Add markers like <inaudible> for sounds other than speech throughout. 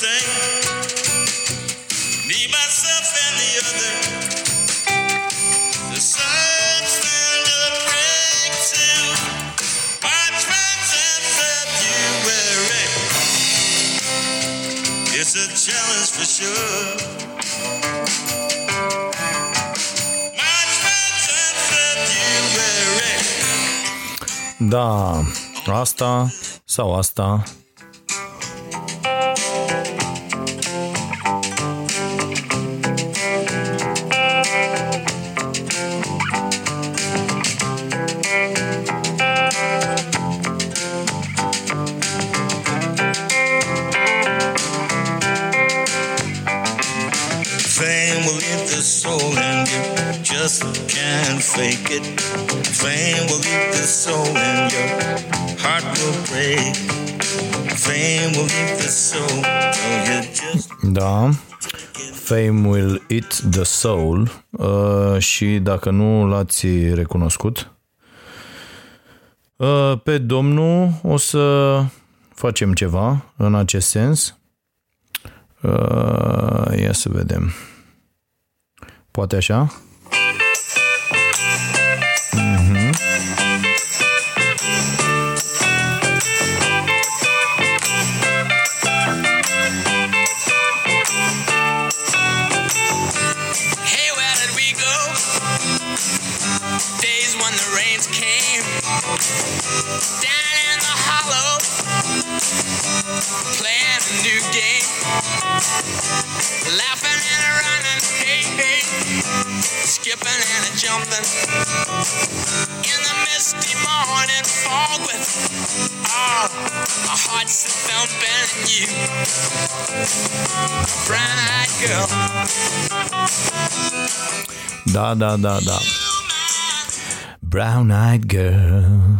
Me, myself, and the other the found a break to March, March, and February. It's a challenge for sure. Da, asta sau asta. Da. Fame will eat the soul uh, și dacă nu l-ați recunoscut, uh, pe domnul o să facem ceva în acest sens. Uh, ia să vedem. Poate așa? Laughing and running, hey hey, skipping and jumping in the misty morning fog with ah, all our hearts thumping and you, brown-eyed girl. Da, da, da, da. Brown Eyed Girl.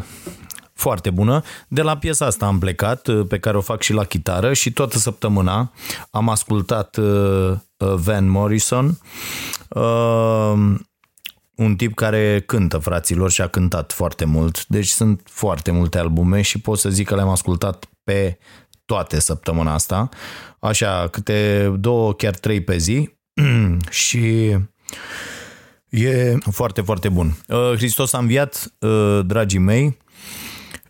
Foarte bună. De la piesa asta am plecat, pe care o fac și la chitară și toată săptămâna am ascultat uh, uh, Van Morrison, uh, un tip care cântă, fraților, și a cântat foarte mult. Deci sunt foarte multe albume și pot să zic că le-am ascultat pe toate săptămâna asta. Așa, câte două, chiar trei pe zi <clears throat> și E foarte, foarte bun. Uh, Hristos a înviat, uh, dragii mei.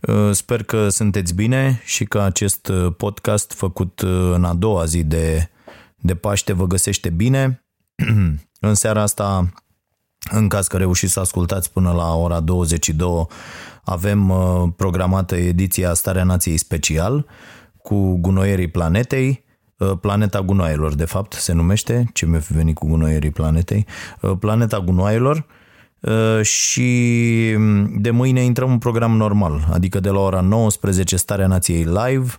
Uh, Sper că sunteți bine și că acest uh, podcast făcut uh, în a doua zi de, de Paște vă găsește bine. <clears throat> în seara asta, în caz că reușiți să ascultați până la ora 22, avem uh, programată ediția Starea Nației Special cu gunoierii planetei, Uh, Planeta Gunoaielor, de fapt, se numește. Ce mi-a fi venit cu gunoierii planetei? Uh, Planeta Gunoaielor uh, și de mâine intrăm în program normal, adică de la ora 19 Starea Nației Live,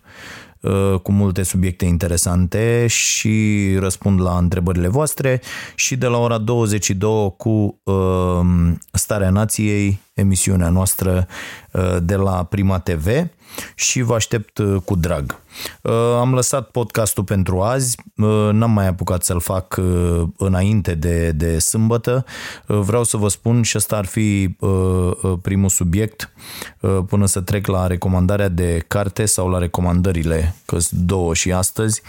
cu multe subiecte interesante și răspund la întrebările voastre și de la ora 22 cu Starea Nației, emisiunea noastră de la Prima TV și vă aștept uh, cu drag. Uh, Am lăsat podcastul pentru azi, uh, n-am mai apucat să-l fac înainte de, de sâmbătă. Vreau să vă spun și ăsta ar fi primul subiect până să trec la recomandarea de carte sau la recomandările, că sunt două și astăzi.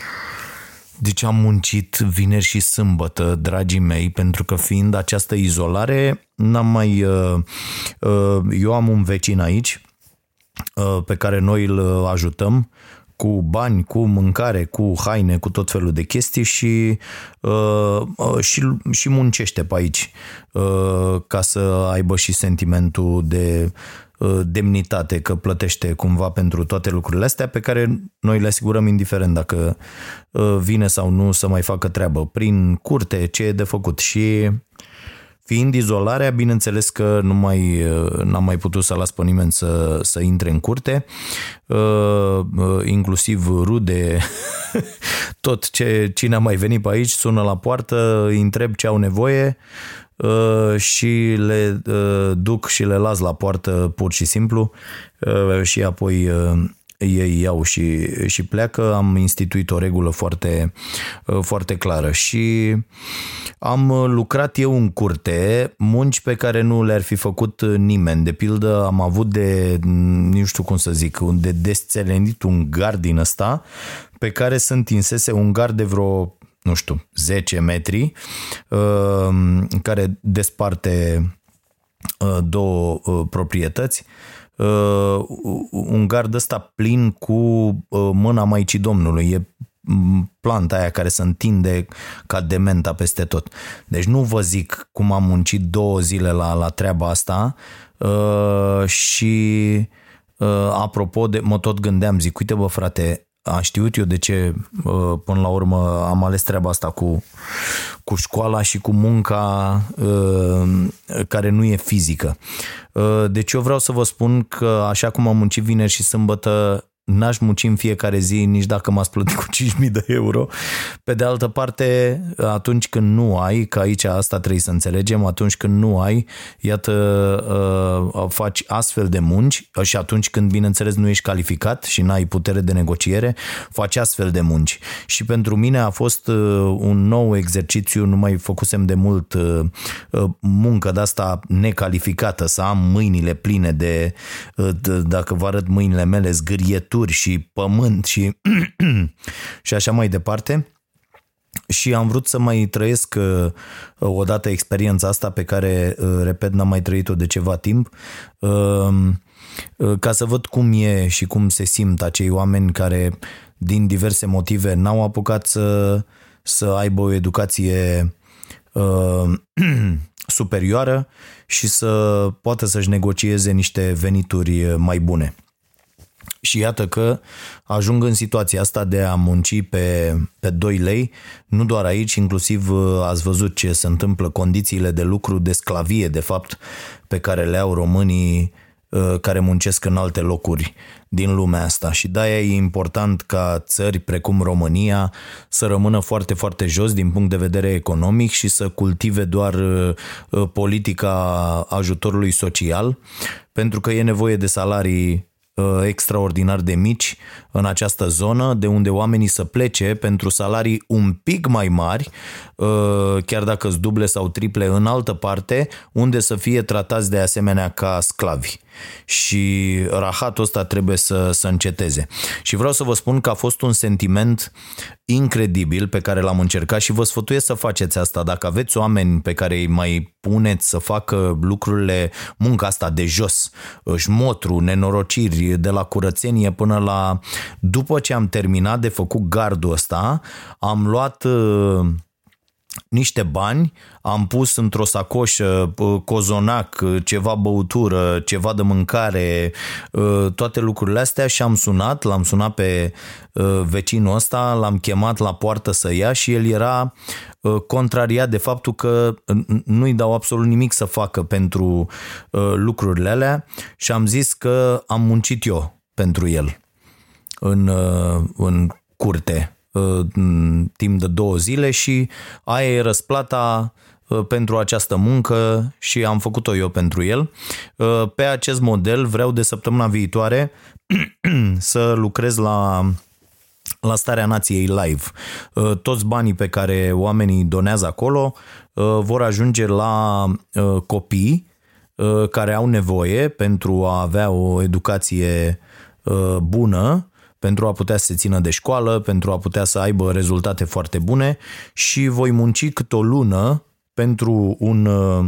Deci am muncit vineri și sâmbătă, dragii mei, pentru că fiind această izolare, n-am mai... Eu am un vecin aici, uh, pe care noi îl ajutăm cu bani, cu mâncare, cu haine, cu tot felul de chestii și, uh, uh, și, și muncește pe aici uh, ca să aibă și sentimentul de uh, demnitate că plătește cumva pentru toate lucrurile astea pe care noi le asigurăm indiferent dacă uh, vine sau nu să mai facă treabă prin curte, ce e de făcut și Fiind izolarea, bineînțeles că nu mai, n-am mai putut să las pe nimeni să, să intre în curte, inclusiv rude, <laughs> tot ce, cine a mai venit pe aici sună la poartă, îi întreb ce au nevoie și le duc și le las la poartă pur și simplu. Și apoi ei iau și, și pleacă, am instituit o regulă foarte, foarte clară și am lucrat eu în curte, munci pe care nu le-ar fi făcut nimeni. De pildă am avut de, nu știu cum să zic, de desțelenit un gard din ăsta pe care se întinsese un gard de vreo nu știu, 10 metri, care desparte două proprietăți uh, un gard ăsta plin cu uh, mâna Maicii Domnului. E planta aia care se întinde ca dementa peste tot. Deci nu vă zic cum am muncit două zile la, la treaba asta uh, și uh, apropo de, mă tot gândeam, zic, uite bă frate, am știut eu de ce uh, până la urmă am ales treaba asta cu, cu școala și cu munca uh, care nu e fizică. Uh, deci eu vreau să vă spun că așa cum am muncit vineri și sâmbătă n-aș munci în fiecare zi nici dacă m-ați plătit cu 5.000 de euro. Pe de altă parte, atunci când nu ai, că aici asta trebuie să înțelegem, atunci când nu ai, iată, uh, faci astfel de munci și atunci când, bineînțeles, nu ești calificat și n-ai putere de negociere, faci astfel de munci. Și pentru mine a fost uh, un nou exercițiu, nu mai făcusem de mult uh, muncă de asta necalificată, să am mâinile pline de, dacă vă arăt mâinile mele, zgâriet păduri și pământ și, <clears throat> și așa mai departe. Și am vrut să mai trăiesc uh, odată experiența asta pe care, uh, repet, n-am mai trăit-o de ceva timp, um, uh, ca să văd cum e și cum se simt acei oameni care, din diverse motive, n-au apucat să, să aibă o educație <clears throat> superioară și să poată să-și negocieze niște venituri mai bune. Și iată că ajung în situația asta de a munci pe, pe 2 lei, nu doar aici, inclusiv uh, ați văzut ce se întâmplă, condițiile de lucru, de sclavie, de fapt, pe care le au românii uh, care muncesc în alte locuri din lumea asta. Și de-aia e important ca țări precum România să rămână foarte, foarte jos din punct de vedere economic și să cultive doar uh, politica ajutorului social pentru că e nevoie de salarii Uh, extraordinar de mici în această zonă, de unde oamenii să plece pentru salarii un pic mai mari, uh, chiar dacă sunt duble sau triple în altă parte, unde să fie tratați de asemenea ca sclavi și rahatul ăsta trebuie să, să înceteze. Și vreau să vă spun că a fost un sentiment incredibil pe care l-am încercat și vă sfătuiesc să faceți asta. Dacă aveți oameni pe care îi mai puneți să facă lucrurile, munca asta de jos, șmotru, nenorociri, de la curățenie până la... După ce am terminat de făcut gardul ăsta, am luat niște bani, am pus într-o sacoșă cozonac, ceva băutură, ceva de mâncare, ă, toate lucrurile astea și am sunat, l-am sunat pe ă, vecinul ăsta, l-am chemat la poartă să ia și el era ă, contrariat de faptul că nu-i dau absolut nimic să facă pentru lucrurile alea și am zis că am muncit eu pentru el în, în curte. Uh, timp de două zile și aia e răsplata uh, pentru această muncă și am făcut-o eu pentru el. Uh, pe acest model vreau de săptămâna viitoare <clears throat> să lucrez la la Starea Nației Live. Toți banii pe care oamenii donează acolo vor ajunge la copii care au nevoie pentru a avea o educație bună pentru a putea să se țină de școală, pentru a putea să aibă rezultate foarte bune și voi munci cât o lună pentru un, uh,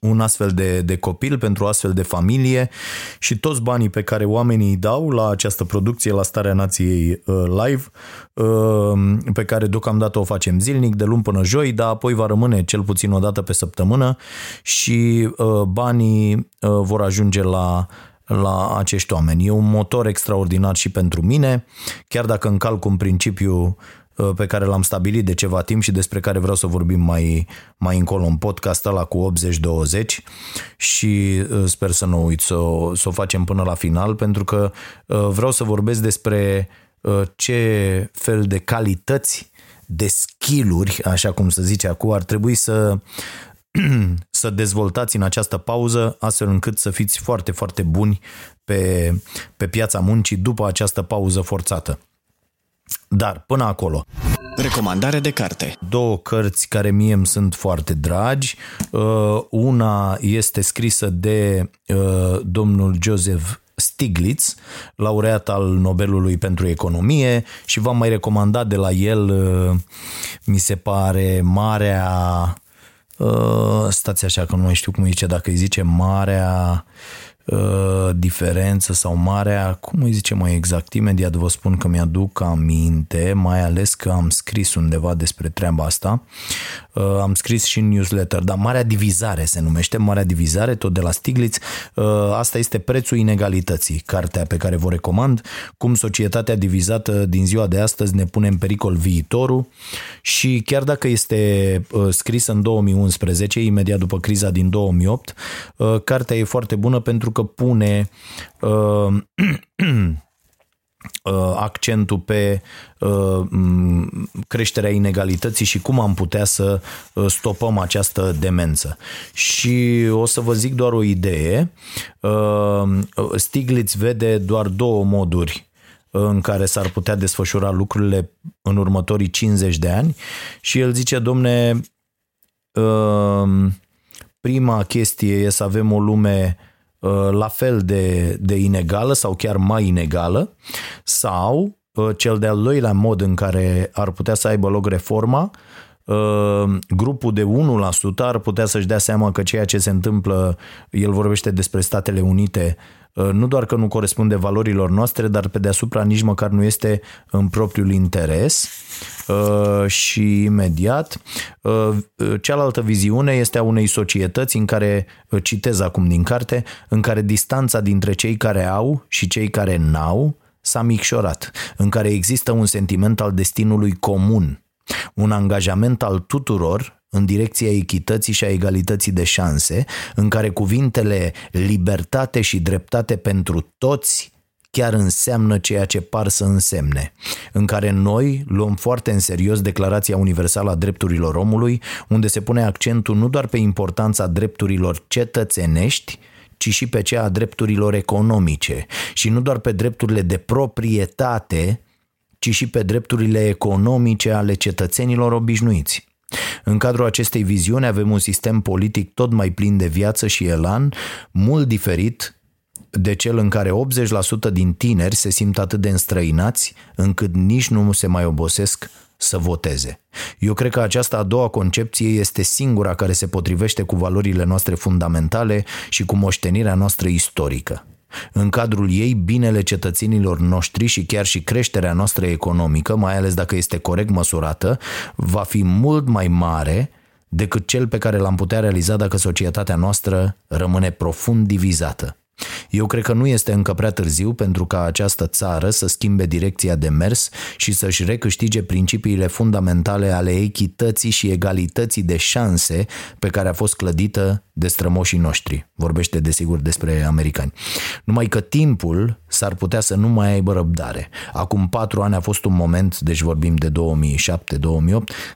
un astfel de, de copil, pentru o astfel de familie și toți banii pe care oamenii îi dau la această producție, la Starea Nației uh, Live, uh, pe care deocamdată o facem zilnic, de luni până joi, dar apoi va rămâne cel puțin o dată pe săptămână și banii vor ajunge la la acești oameni. E un motor extraordinar și pentru mine, chiar dacă încalc un principiu uh, pe care l-am stabilit de ceva timp și despre care vreau să vorbim mai, mai încolo în podcast ăla cu 80-20 și uh, sper să nu uit să, o- să o facem până la final pentru că uh, vreau să vorbesc despre uh, ce fel de calități de skill-uri, așa cum se zice acum, ar trebui să <clears throat> să dezvoltați în această pauză, astfel încât să fiți foarte, foarte buni pe, pe piața muncii după această pauză forțată. Dar până acolo, Recomandare de carte. două cărți care mie îmi sunt foarte dragi. Uh, Una este scrisă de uh, domnul Joseph Stiglitz, laureat al Nobelului pentru economie și v-am mai recomandat de la el, uh, mi se pare, Marea... Uh, stați așa că nu mai știu cum îi zice, dacă îi zice Marea uh, diferență sau marea, cum îi zice mai exact, imediat vă spun că mi-aduc aminte, mai ales că am scris undeva despre treaba asta, uh, am scris și în newsletter, dar Marea Divizare se numește, Marea Divizare, tot de la Stiglitz, uh, asta este prețul inegalității, cartea pe care vă recomand, cum societatea divizată din ziua de astăzi ne pune în pericol viitorul și chiar dacă este uh, scrisă în 2011, imediat după criza din 2008, uh, cartea e foarte bună pentru că pune uh, <clears throat> uh, accentul pe uh, m, creșterea inegalității și cum am putea să uh, stopăm această demență. Și o să vă zic doar o idee. Uh, Stiglitz vede doar două moduri în care s-ar putea desfășura lucrurile în următorii 50 de ani și el zice, domne, uh, prima chestie e să avem o lume uh, la fel de, de inegală sau chiar mai inegală sau uh, cel de-al doilea mod în care ar putea să aibă loc reforma uh, grupul de 1% ar putea să-și dea seama că ceea ce se întâmplă, el vorbește despre Statele Unite, uh, nu doar că nu corespunde valorilor noastre, dar pe deasupra nici măcar nu este în propriul interes Uh, și imediat. Uh, Cealaltă viziune este a unei societăți în care, uh, citez acum din carte, în care distanța dintre cei care au și cei care n-au s-a micșorat, în care există un sentiment al destinului comun, un angajament al tuturor în direcția echității și a egalității de șanse, în care cuvintele libertate și dreptate pentru toți chiar înseamnă ceea ce par să însemne, în care noi luăm foarte în serios Declarația Universală a Drepturilor Omului, unde se pune accentul nu doar pe importanța drepturilor cetățenești, ci și pe cea a drepturilor economice și nu doar pe drepturile de proprietate, ci și pe drepturile economice ale cetățenilor obișnuiți. În cadrul acestei viziuni avem un sistem politic tot mai plin de viață și elan, mult diferit de cel în care 80% din tineri se simt atât de înstrăinați încât nici nu se mai obosesc să voteze. Eu cred că această a doua concepție este singura care se potrivește cu valorile noastre fundamentale și cu moștenirea noastră istorică. În cadrul ei, binele cetățenilor noștri și chiar și creșterea noastră economică, mai ales dacă este corect măsurată, va fi mult mai mare decât cel pe care l-am putea realiza dacă societatea noastră rămâne profund divizată. Eu cred că nu este încă prea târziu pentru ca această țară să schimbe direcția de mers și să-și recâștige principiile fundamentale ale echității și egalității de șanse pe care a fost clădită de strămoșii noștri. Vorbește desigur despre americani. Numai că timpul s-ar putea să nu mai aibă răbdare. Acum patru ani a fost un moment, deci vorbim de 2007-2008,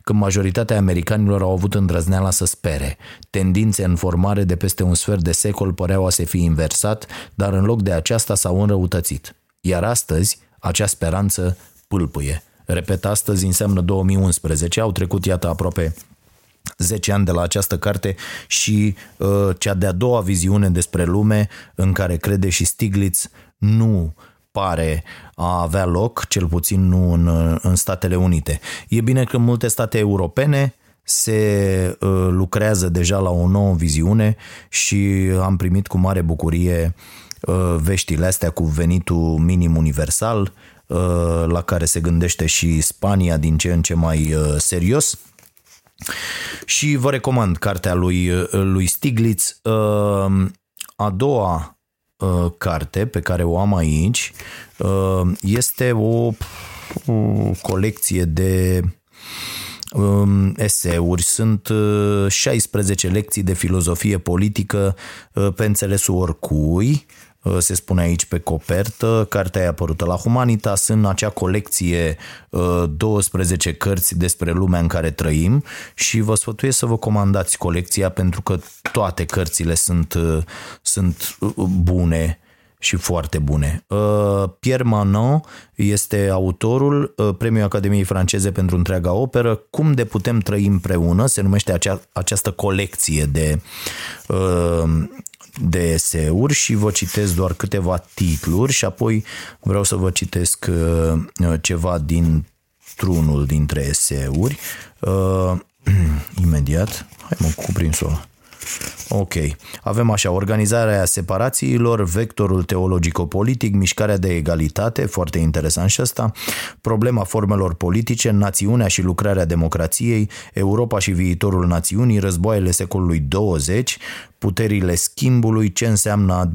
când majoritatea americanilor au avut îndrăzneala să spere. Tendințe în formare de peste un sfert de secol păreau a se fi inversat, dar în loc de aceasta s-au înrăutățit. Iar astăzi, acea speranță pâlpâie. Repet, astăzi înseamnă 2011, au trecut, iată, aproape 10 ani de la această carte și uh, cea de-a doua viziune despre lume în care crede și Stiglitz nu pare a avea loc, cel puțin nu în, în Statele Unite. E bine că în multe state europene se uh, lucrează deja la o nouă viziune și am primit cu mare bucurie uh, veștile astea cu venitul minim universal, uh, la care se gândește și Spania din ce în ce mai uh, serios. Și vă recomand cartea lui, lui Stiglitz. Uh, A doua uh, carte pe care o am aici uh, este o o colecție de um, eseuri, sunt uh, 16 lecții de filozofie politică uh, pe înțelesul oricui, uh, se spune aici pe copertă, cartea e apărută la Humanitas, în acea colecție uh, 12 cărți despre lumea în care trăim și vă sfătuiesc să vă comandați colecția pentru că toate cărțile sunt, uh, sunt uh, bune și foarte bune. Uh, Pierre Manon este autorul uh, Premiului Academiei Franceze pentru întreaga operă Cum de putem trăi împreună, se numește acea, această colecție de uh, de eseuri și vă citesc doar câteva titluri și apoi vreau să vă citesc ceva din trunul dintre eseuri. <clears throat> Imediat. Hai mă, cuprinsul ăla. Ok. Avem așa, organizarea separațiilor, vectorul teologico-politic, mișcarea de egalitate, foarte interesant și asta, problema formelor politice, națiunea și lucrarea democrației, Europa și viitorul națiunii, războaiele secolului 20, puterile schimbului, ce înseamnă a,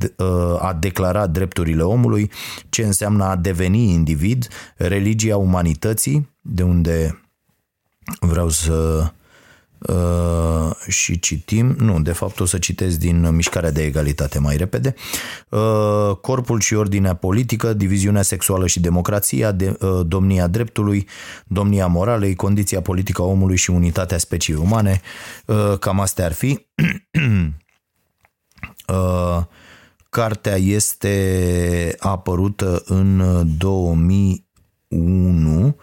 a declara drepturile omului, ce înseamnă a deveni individ, religia umanității, de unde vreau să Uh, și citim, nu, de fapt o să citesc din Mișcarea de Egalitate mai repede, uh, Corpul și ordinea politică, diviziunea sexuală și democrația, de, uh, domnia dreptului, domnia moralei, condiția politică a omului și unitatea speciei umane, uh, cam astea ar fi. <clears throat> uh, cartea este apărută în 2001,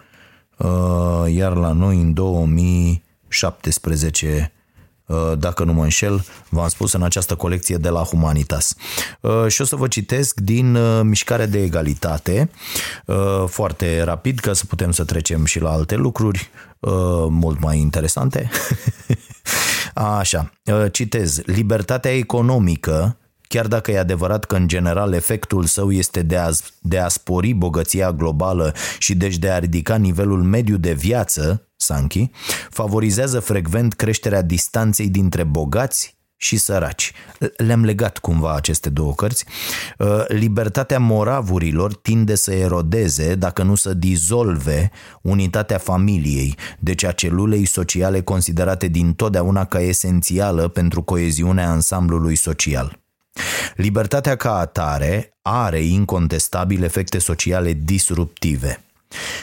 uh, iar la noi în 2000 17 uh, dacă nu mă înșel, v-am spus în această colecție de la Humanitas. Uh, și o să vă citesc din uh, Mișcarea de Egalitate, foarte rapid, ca să putem să trecem și la alte lucruri mult mai interesante. <laughs> Așa, citez. Libertatea economică chiar dacă e adevărat că în general efectul său este de a, de a spori bogăția globală și deci de a ridica nivelul mediu de viață, Sankey, favorizează frecvent creșterea distanței dintre bogați și săraci. Le-am legat cumva aceste două cărți. Uh, libertatea moravurilor tinde să erodeze, dacă nu să dizolve, unitatea familiei, deci a celulei sociale considerate din totdeauna ca esențială pentru coeziunea ansamblului social. Libertatea ca atare are incontestabil efecte sociale disruptive.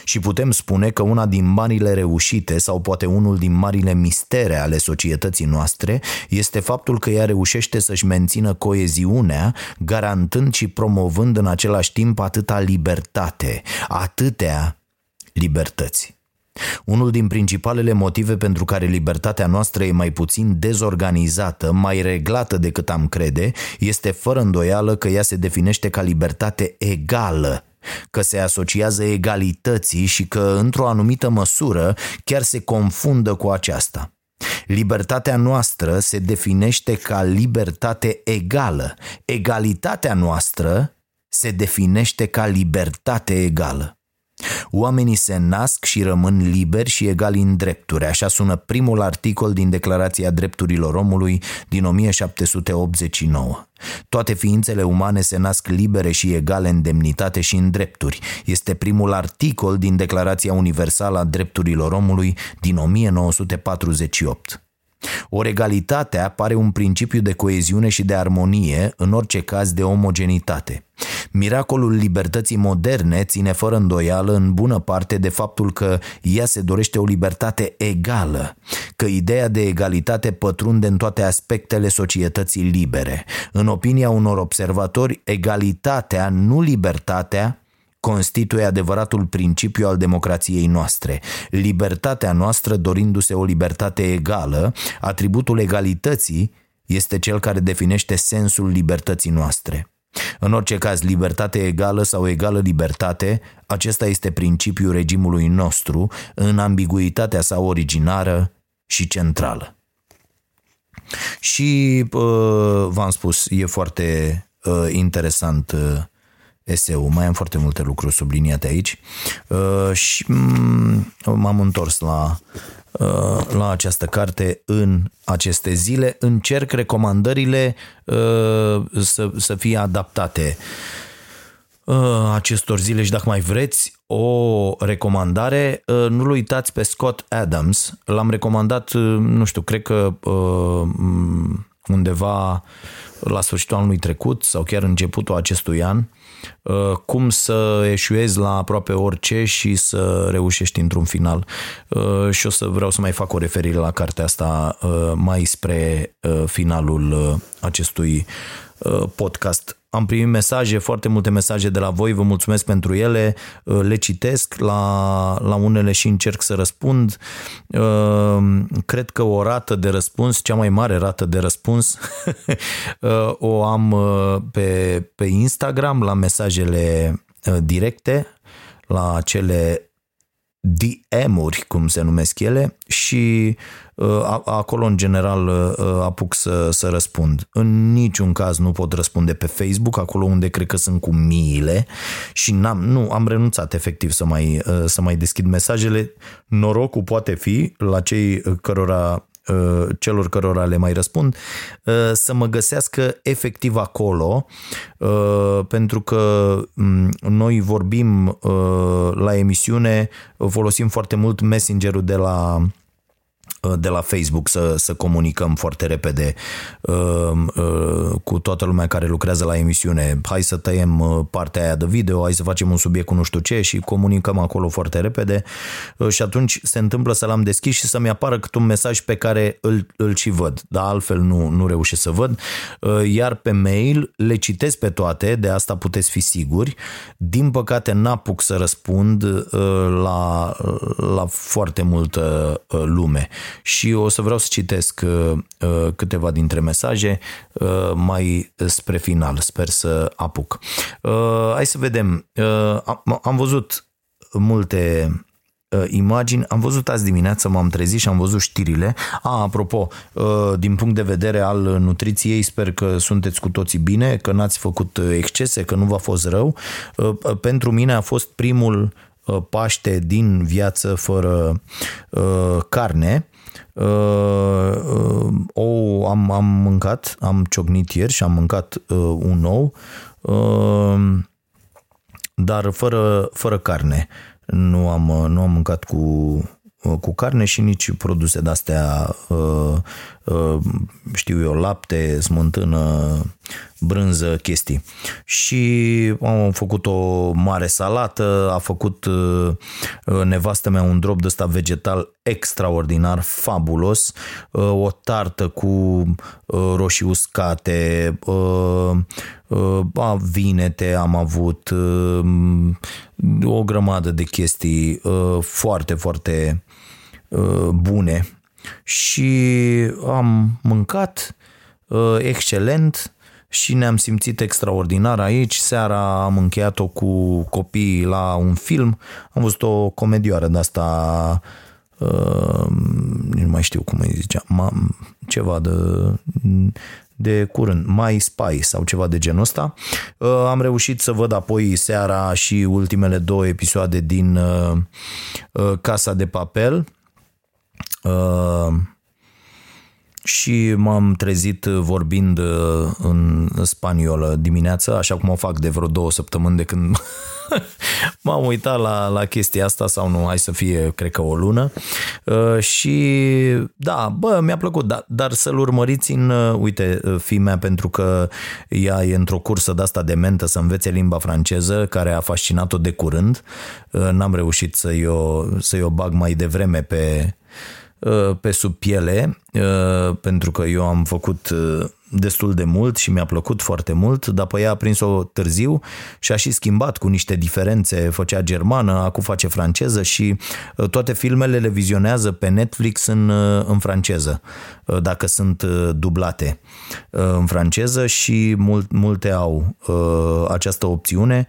Și putem spune că una din marile reușite sau poate unul din marile mistere ale societății noastre este faptul că ea reușește să-și mențină coeziunea, garantând și promovând în același timp atâta libertate, atâtea libertăți. Unul din principalele motive pentru care libertatea noastră e mai puțin dezorganizată, mai reglată decât am crede, este fără îndoială că ea se definește ca libertate egală că se asociază egalității și că, într-o anumită măsură, chiar se confundă cu aceasta. Libertatea noastră se definește ca libertate egală. Egalitatea noastră se definește ca libertate egală. Oamenii se nasc și rămân liberi și egali în drepturi, așa sună primul articol din Declarația Drepturilor Omului din 1789. Toate ființele umane se nasc libere și egale în demnitate și în drepturi. Este primul articol din Declarația Universală a Drepturilor Omului din 1948. O egalitatea pare un principiu de coeziune și de armonie, în orice caz de omogenitate. Miracolul libertății moderne ține fără îndoială în bună parte de faptul că ea se dorește o libertate egală, că ideea de egalitate pătrunde în toate aspectele societății libere. În opinia unor observatori, egalitatea, nu libertatea, constituie adevăratul principiu al democrației noastre. Libertatea noastră, dorindu-se o libertate egală, atributul egalității este cel care definește sensul libertății noastre. În orice caz, libertate egală sau egală libertate, acesta este principiul regimului nostru în ambiguitatea sa originară și centrală. Și uh, v-am spus, e foarte uh, interesant uh, eseu. Mai am foarte multe lucruri subliniate aici uh, și mm, m-am întors la, uh, la această carte în aceste zile. Încerc recomandările uh, să, să fie adaptate uh, acestor zile și dacă mai vreți o recomandare, uh, nu-l uitați pe Scott Adams. L-am recomandat, uh, nu știu, cred că uh, undeva la sfârșitul anului trecut sau chiar începutul acestui an, uh, cum să eșuezi la aproape orice și să reușești într-un final. Uh, și o să vreau să mai fac o referire la cartea asta uh, mai spre finalul acestui podcast am primit mesaje, foarte multe mesaje de la voi, vă mulțumesc pentru ele, uh, le citesc, la, la unele și încerc să răspund. Uh, cred că o rată de răspuns, cea mai mare rată de răspuns, <laughs> uh, o am pe, pe Instagram, la mesajele directe, la cele DM-uri, cum se numesc ele, și uh, acolo, în general, uh, apuc să, să răspund. În niciun caz nu pot răspunde pe Facebook, acolo unde cred că sunt cu miile și n-am, nu, am renunțat efectiv să mai, uh, să mai deschid mesajele. Norocul poate fi la cei cărora Uh, celor cărora le mai răspund uh, să mă găsească efectiv acolo uh, pentru că mm, noi vorbim la emisiune, folosim foarte mult messengerul de la Uh, de la Facebook să, să comunicăm foarte repede uh, uh, cu toată lumea care lucrează la emisiune. Hai să tăiem uh, partea aia de video, hai să facem un subiect cu nu știu ce și comunicăm acolo foarte repede uh, și atunci se întâmplă să l-am deschis și să-mi apară cât un mesaj pe care îl, îl și văd, dar altfel nu, nu reușesc să văd. Uh, iar pe mail le citesc pe toate, de asta puteți fi siguri. Din păcate n-apuc să răspund uh, la, la foarte multă uh, lume și o să vreau să citesc uh, uh, câteva dintre mesaje uh, mai spre final. Sper să apuc. Hai să vedem. Am văzut multe imagini. Am văzut azi dimineață, m-am trezit și am văzut știrile. A, apropo, din punct de vedere al nutriției, sper că sunteți cu toții bine, că n-ați făcut excese, că nu v-a fost rău. Pentru mine a fost primul Paște din viață fără carne Uh, uh, ou am, am mâncat, am ciocnit ieri și am mâncat uh, un ou, uh, dar fără, fără carne. Nu am, uh, nu am mâncat cu, uh, cu carne și nici produse de-astea, uh, uh, știu eu, lapte, smântână, brânză, chestii. Și am făcut o mare salată, a făcut uh, nevastă mea un drop de ăsta vegetal extraordinar, fabulos, uh, o tartă cu uh, roșii uscate, vinete am avut, o grămadă de chestii foarte, foarte bune și am mâncat excelent, și ne-am simțit extraordinar aici. Seara am încheiat-o cu copiii la un film. Am văzut o comedioară de asta uh, nu mai știu cum îi zicea, ma, ceva de, de curând, My Spy sau ceva de genul ăsta. Uh, am reușit să văd apoi seara și ultimele două episoade din uh, uh, Casa de Papel. Uh, și m-am trezit vorbind uh, în spaniolă dimineața, așa cum o fac de vreo două săptămâni de când <laughs> m-am uitat la, la chestia asta sau nu, hai să fie, cred că o lună. Uh, și da, bă, mi-a plăcut, da, dar să-l urmăriți în, uh, uite, fii mea pentru că ea e într-o cursă de asta de mentă să învețe limba franceză care a fascinat-o de curând, n-am reușit să-i o, să-i o bag mai devreme pe Uh, pe sub piele, uh, pentru că eu am făcut uh, destul de mult și mi-a plăcut foarte mult, dar pe ea a prins-o târziu și a și schimbat cu niște diferențe, făcea germană, acum face franceză și toate filmele le vizionează pe Netflix în, în franceză, dacă sunt dublate în franceză și mult, multe au această opțiune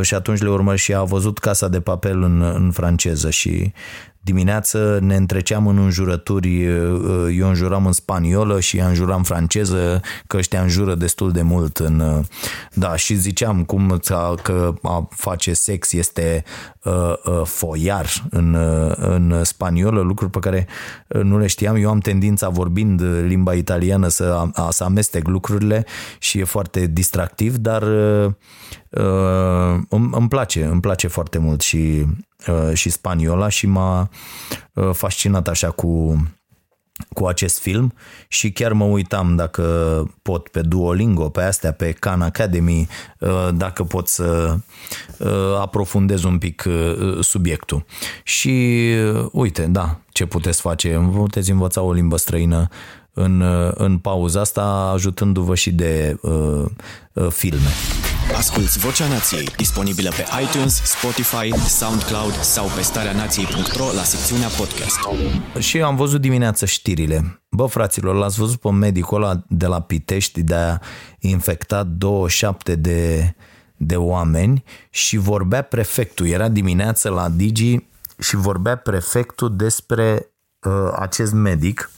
și atunci le urmă și a văzut Casa de Papel în, în franceză și dimineață ne întreceam în înjurături, eu înjuram în spaniolă și ea înjura în franceză, că ăștia înjură destul de mult în... Da, și ziceam cum că a face sex este uh, uh, foiar în, uh, în spaniolă, lucruri pe care nu le știam. Eu am tendința vorbind limba italiană să, să amestec lucrurile și e foarte distractiv, dar uh, îmi, îmi place, îmi place foarte mult și, uh, și spaniola și m-a uh, fascinat așa cu cu acest film și chiar mă uitam dacă pot pe Duolingo, pe astea, pe Khan Academy, uh, dacă pot să uh, aprofundez un pic uh, subiectul. Și uite, da, ce puteți face? Puteți învăța o limbă străină în, în pauza asta, ajutându-vă și de uh, uh, filme. Asculți Vocea Nației, disponibilă pe iTunes, Spotify, SoundCloud sau pe starea nației.ro la secțiunea podcast. Și eu am văzut dimineața știrile. Bă, fraților, l-ați văzut pe medicul ăla de la Pitești de a infectat 27 de, de oameni și vorbea prefectul. Era dimineața la Digi și vorbea prefectul despre uh, acest medic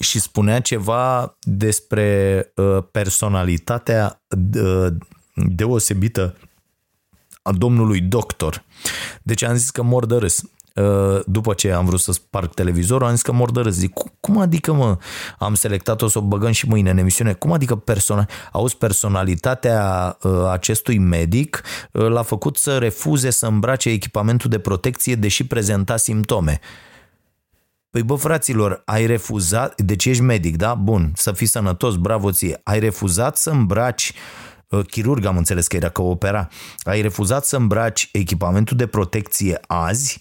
și spunea ceva despre uh, personalitatea uh, deosebită a domnului doctor. Deci am zis că mor de râs. Uh, după ce am vrut să sparg televizorul, am zis că mor de râs. Zic, cum adică, mă, am selectat-o să o băgăm și mâine în emisiune, cum adică persona... auzi, personalitatea acestui medic l-a făcut să refuze să îmbrace echipamentul de protecție, deși prezenta simptome. Păi bă, fraților, ai refuzat, deci ești medic, da? Bun, să fii sănătos, bravo ție. Ai refuzat să îmbraci uh, chirurg am înțeles că era că opera, ai refuzat să îmbraci echipamentul de protecție azi,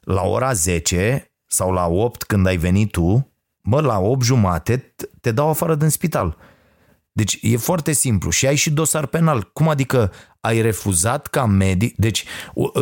la ora 10 sau la 8 când ai venit tu, mă, la 8 jumate te dau afară din spital. Deci e foarte simplu și ai și dosar penal. Cum adică ai refuzat ca medic? Deci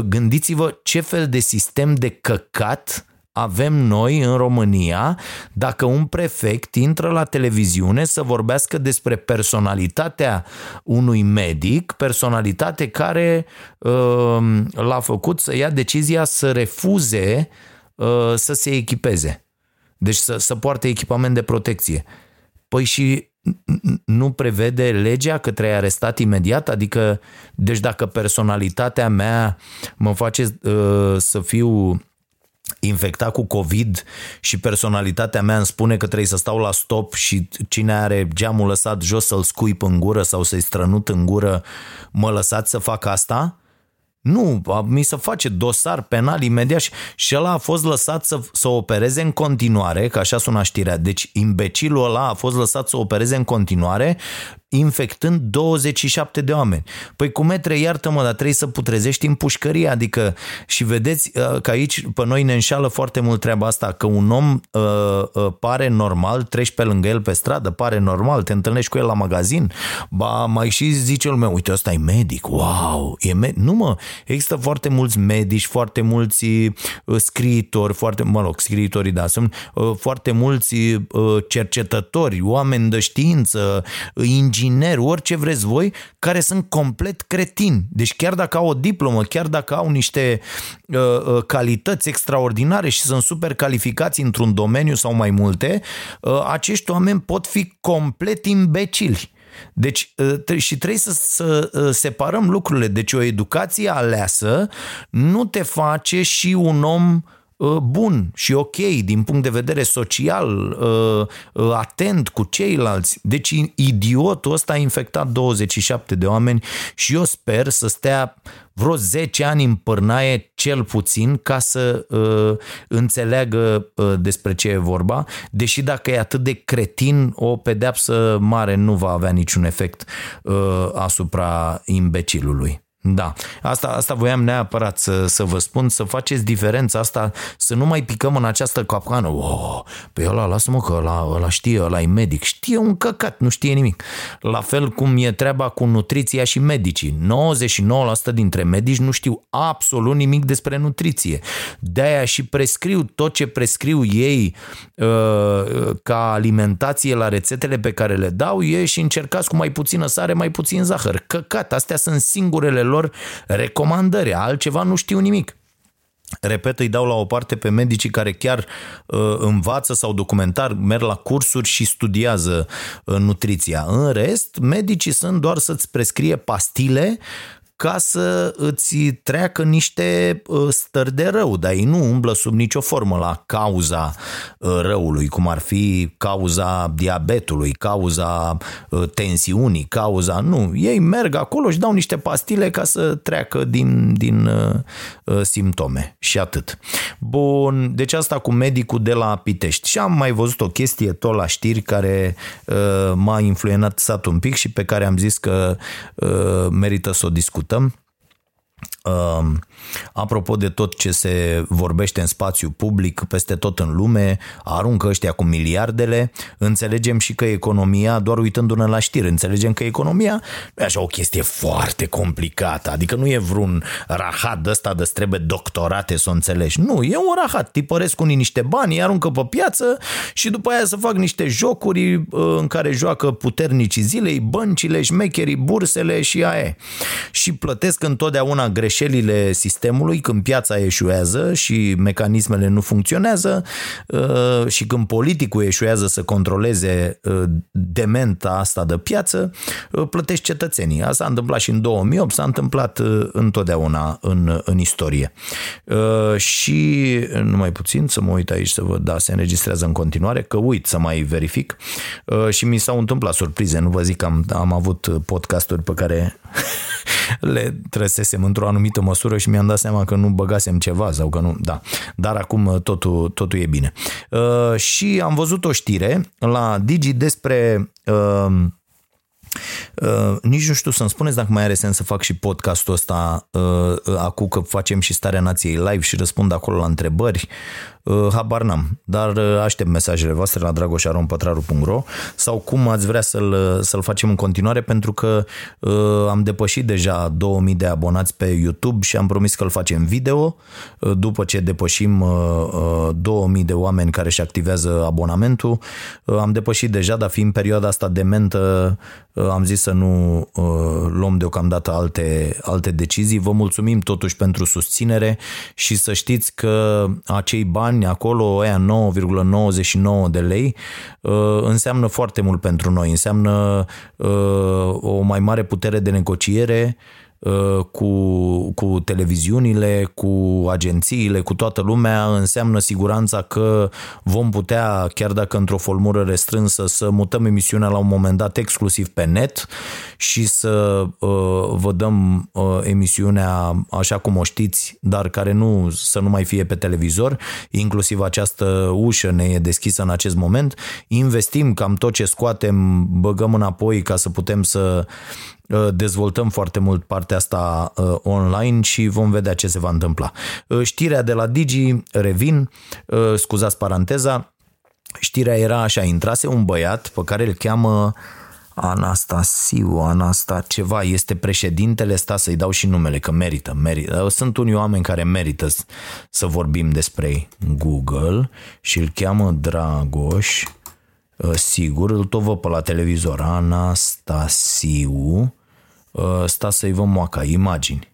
gândiți-vă ce fel de sistem de căcat avem noi în România dacă un prefect intră la televiziune să vorbească despre personalitatea unui medic, personalitate care uh, l-a făcut să ia decizia să refuze uh, să se echipeze. Deci să, să poarte echipament de protecție. Păi și nu prevede legea că trebuie arestat imediat? Adică, deci dacă personalitatea mea mă face uh, să fiu infectat cu COVID și personalitatea mea îmi spune că trebuie să stau la stop și cine are geamul lăsat jos să-l scuip în gură sau să-i strănut în gură, mă lăsați să fac asta? Nu, mi se face dosar penal imediat și, și ăla a fost lăsat să, să opereze în continuare, că așa sună știrea. Deci imbecilul ăla a fost lăsat să opereze în continuare infectând 27 de oameni. Păi cu metre, iartă-mă, dar trebuie să putrezești în pușcărie, adică și vedeți uh, că aici pe noi ne înșală foarte mult treaba asta, că un om uh, uh, pare normal, treci pe lângă el pe stradă, pare normal, te întâlnești cu el la magazin, ba mai și zice lumea, uite, ăsta e medic, wow, e med-. Nu mă, există foarte mulți medici, foarte mulți uh, scriitori, foarte, mă rog, scriitorii, da, sunt uh, foarte mulți uh, cercetători, oameni de știință, ingineri, ingineri, orice vreți voi, care sunt complet cretini. Deci chiar dacă au o diplomă, chiar dacă au niște uh, uh, calități extraordinare și sunt super calificați într-un domeniu sau mai multe, uh, acești oameni pot fi complet imbecili. Deci uh, și trebuie să, să uh, separăm lucrurile. Deci o educație aleasă nu te face și un om uh, Uh, bun și ok din punct de vedere social, uh, uh, atent cu ceilalți. Deci idiotul ăsta a infectat 27 de oameni și eu sper să stea vreo 10 ani în pârnaie cel puțin ca să uh, înțeleagă uh, despre ce e vorba, deși dacă e atât de cretin, o pedeapsă mare nu va avea niciun efect uh, asupra imbecilului. Da, asta, asta voiam neapărat să, să vă spun, să faceți diferența asta, să nu mai picăm în această capcană. Oh, pe ăla, lasă-mă că ăla, ăla știe, ăla e medic. Știe un căcat, nu știe nimic. La fel cum e treaba cu nutriția și medicii. 99% dintre medici nu știu absolut nimic despre nutriție. De-aia și prescriu tot ce prescriu ei uh, ca alimentație la rețetele pe care le dau e și încercați cu mai puțină sare, mai puțin zahăr. Căcat, astea sunt singurele lor recomandări, altceva nu știu nimic. repet, îi dau la o parte pe medicii care chiar uh, învață sau documentar, merg la cursuri și studiază uh, nutriția. În rest, medicii sunt doar să-ți prescrie pastile ca să îți treacă niște uh, stări de rău, dar ei nu umblă sub nicio formă la cauza uh, răului, cum ar fi cauza diabetului, cauza uh, tensiunii, cauza... Nu, ei merg acolo și dau niște pastile ca să treacă din, din simptome și atât. Bun, deci asta cu medicul de la Pitești. Și am mai văzut o chestie tot la știri care m-a influențat un pic și pe care am zis că merită să o discut dem. Uh, apropo de tot ce se vorbește în spațiu public peste tot în lume, aruncă ăștia cu miliardele, înțelegem și că economia, doar uitându-ne la știri, înțelegem că economia nu e așa o chestie foarte complicată, adică nu e vreun rahat de ăsta de trebuie doctorate să o înțelegi. Nu, e un rahat, tipăresc unii niște bani, îi aruncă pe piață și după aia să fac niște jocuri uh, în care joacă puternicii zilei, băncile, șmecherii, bursele și aia. Și plătesc întotdeauna greșelile sistemului când piața eșuează și mecanismele nu funcționează uh, și când politicul eșuează să controleze uh, dementa asta de piață, uh, plătești cetățenii. Asta s-a întâmplat și în 2008, s-a întâmplat întotdeauna în, în istorie. Și numai puțin să mă uit aici să văd, da, se înregistrează în continuare, că uit să mai verific și mi s-au întâmplat surprize, nu vă zic că am, am avut podcasturi pe care <laughs> le trăsesem într-o anumită măsură și mi-am dat seama că nu băgasem ceva sau că nu, da. Dar acum uh, totul, totul e bine. Uh, și am văzut o știre la Digi despre uh, Uh, nici nu știu să-mi spuneți dacă mai are sens să fac și podcastul ăsta uh, uh, acum că facem și starea nației live și răspund acolo la întrebări. Uh, habar n-am, dar uh, aștept mesajele voastre la dragoșarompătraru.ro sau cum ați vrea să-l, să-l facem în continuare pentru că uh, am depășit deja 2000 de abonați pe YouTube și am promis că îl facem video după ce depășim 2000 de oameni care își activează abonamentul. Am depășit deja, dar fiind perioada asta de mentă, am zis să nu luăm deocamdată alte, alte decizii. Vă mulțumim totuși pentru susținere și să știți că acei bani bani acolo, aia 9,99 de lei, uh, înseamnă foarte mult pentru noi, înseamnă uh, o mai mare putere de negociere Uh, cu, cu televiziunile, cu agențiile, cu toată lumea, înseamnă siguranța că vom putea, chiar dacă într-o formură restrânsă, să mutăm emisiunea la un moment dat exclusiv pe net și să uh, vă dăm uh, emisiunea așa cum o știți, dar care nu să nu mai fie pe televizor, inclusiv această ușă ne e deschisă în acest moment. Investim cam tot ce scoatem, băgăm înapoi ca să putem să Uh, dezvoltăm foarte mult partea asta uh, online și vom vedea ce se va întâmpla. Uh, știrea de la Digi, revin, scuzați paranteza, știrea era așa, intrase un băiat pe care îl cheamă Anastasiu, Anasta ceva, este președintele, sta să-i dau și numele, că merită, merită. Sunt unii oameni care merită să vorbim despre ei. Google și îl cheamă Dragoș, sigur, îl tot văd pe la televizor, Anastasiu, Uh, sta să-i vă moaca, imagini.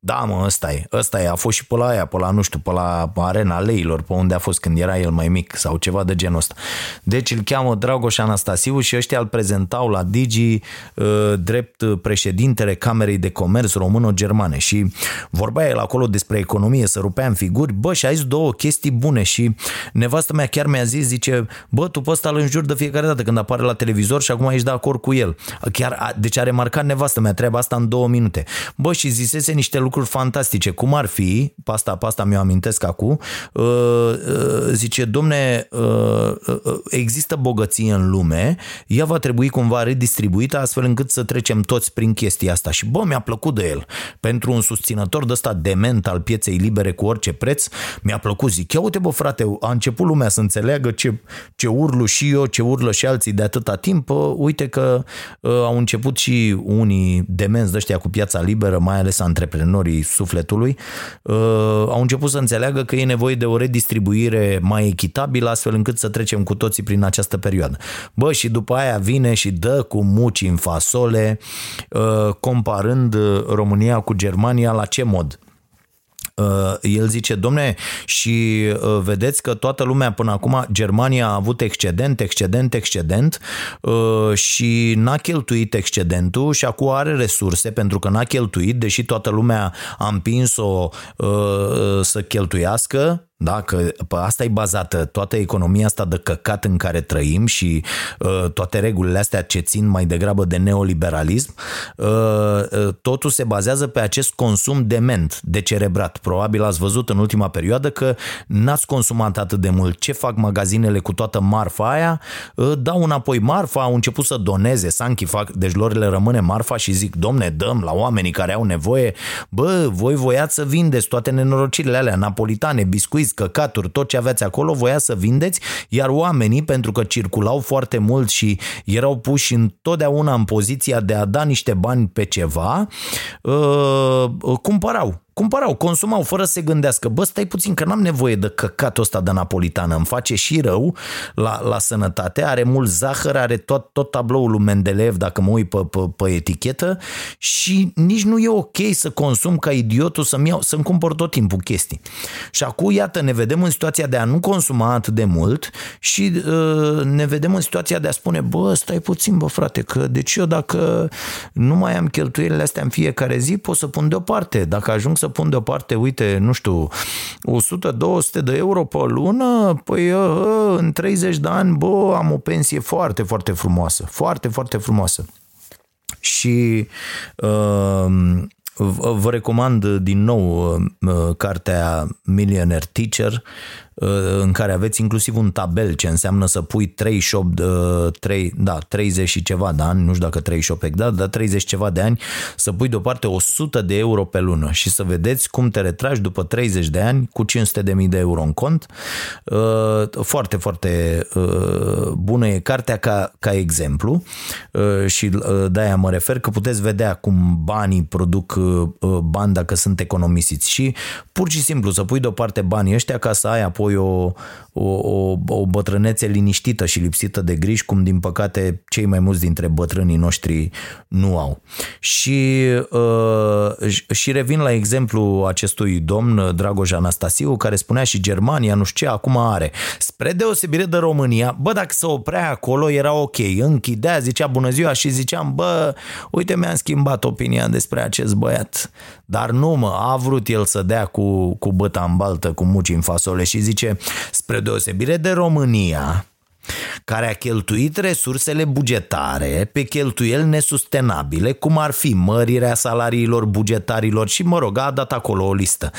Da, mă, ăsta e, ăsta e, a fost și pe la aia, pe la, nu știu, pe la arena leilor, pe unde a fost când era el mai mic sau ceva de genul ăsta. Deci îl cheamă Dragoș Anastasiu și ăștia îl prezentau la Digi uh, drept președintele Camerei de Comerț româno-germane și vorbea el acolo despre economie, să rupea în figuri, bă, și a zis două chestii bune și nevastă mea chiar mi-a zis, zice, bă, tu pe ăsta îl înjur de fiecare dată când apare la televizor și acum ești de acord cu el. Chiar, deci a remarcat nevastă mea treaba asta în două minute. Bă, și zisese niște lucruri fantastice, cum ar fi, pasta, pasta mi-o amintesc acum, uh, uh, zice, domne, uh, există bogăție în lume, ea va trebui cumva redistribuită astfel încât să trecem toți prin chestia asta. Și bă, mi-a plăcut de el. Pentru un susținător de ăsta dement al pieței libere cu orice preț, mi-a plăcut. Zic, ia uite bă frate, a început lumea să înțeleagă ce, ce urlu și eu, ce urlă și alții de atâta timp. Uite că au început și unii demenți de ăștia cu piața liberă, mai ales antreprenori antreprenorii sufletului, uh, au început să înțeleagă că e nevoie de o redistribuire mai echitabilă, astfel încât să trecem cu toții prin această perioadă. Bă, și după aia vine și dă cu muci în fasole, uh, comparând România cu Germania la ce mod? Uh, el zice, domne, și uh, vedeți că toată lumea până acum, Germania a avut excedent, excedent, excedent uh, și n-a cheltuit excedentul și acum are resurse pentru că n-a cheltuit, deși toată lumea a împins-o să cheltuiască, da, că pe asta e bazată toată economia asta de căcat în care trăim și uh, toate regulile astea ce țin mai degrabă de neoliberalism, uh, uh, totul se bazează pe acest consum dement, decerebrat. Probabil ați văzut în ultima perioadă că n-ați consumat atât de mult. Ce fac magazinele cu toată marfa aia? Uh, dau înapoi marfa, au început să doneze, Sanchi fac, deci lor le rămâne marfa și zic, domne, dăm la oamenii care au nevoie, bă, voi voiați să vindeți toate nenorocirile alea, napolitane, biscuiți, știți, căcaturi, tot ce aveați acolo, voia să vindeți, iar oamenii, pentru că circulau foarte mult și erau puși întotdeauna în poziția de a da niște bani pe ceva, uh, cumpărau cumpărau, consumau fără să se gândească, bă, stai puțin că n-am nevoie de căcatul ăsta de napolitană, îmi face și rău la, la sănătate, are mult zahăr, are tot, tot tabloul lui Mendeleev, dacă mă uit pe, pe, pe etichetă și nici nu e ok să consum ca idiotul să-mi, iau, să-mi cumpăr tot timpul chestii. Și acum, iată, ne vedem în situația de a nu consuma atât de mult și uh, ne vedem în situația de a spune, bă, stai puțin, bă, frate, că deci eu dacă nu mai am cheltuielile astea în fiecare zi, pot să pun deoparte. Dacă ajung să pun deoparte, uite, nu știu, 100-200 de euro pe lună, păi ă, ă, în 30 de ani, bă, am o pensie foarte, foarte frumoasă. Foarte, foarte frumoasă. Și uh, vă recomand din nou uh, cartea Millionaire Teacher Uh, în care aveți inclusiv un tabel ce înseamnă să pui 38, 3, da, 30 și ceva de ani, nu știu dacă 38 exact, dar 30 ceva de ani, să pui deoparte 100 de euro pe lună și să vedeți cum te retragi după 30 de ani cu 500 de mii de euro în cont. Uh, foarte, foarte uh, bună e cartea ca, ca exemplu și de-aia mă refer că puteți vedea cum banii produc bani dacă sunt economisiți și pur și simplu să pui deoparte banii ăștia ca să ai apoi apoi o, o, o, o bătrânețe liniștită și lipsită de griji, cum din păcate cei mai mulți dintre bătrânii noștri nu au. Și, uh, și revin la exemplu acestui domn, Dragoș Anastasiu, care spunea și Germania, nu știu ce, acum are. Spre deosebire de România, bă, dacă se oprea acolo era ok, închidea, zicea bună ziua și ziceam, bă, uite mi-am schimbat opinia despre acest băiat. Dar nu mă, a vrut el să dea cu, cu băta în baltă, cu muci în fasole și zice, spre deosebire de România, care a cheltuit resursele bugetare pe cheltuieli nesustenabile, cum ar fi mărirea salariilor bugetarilor și, mă rog, a dat acolo o listă.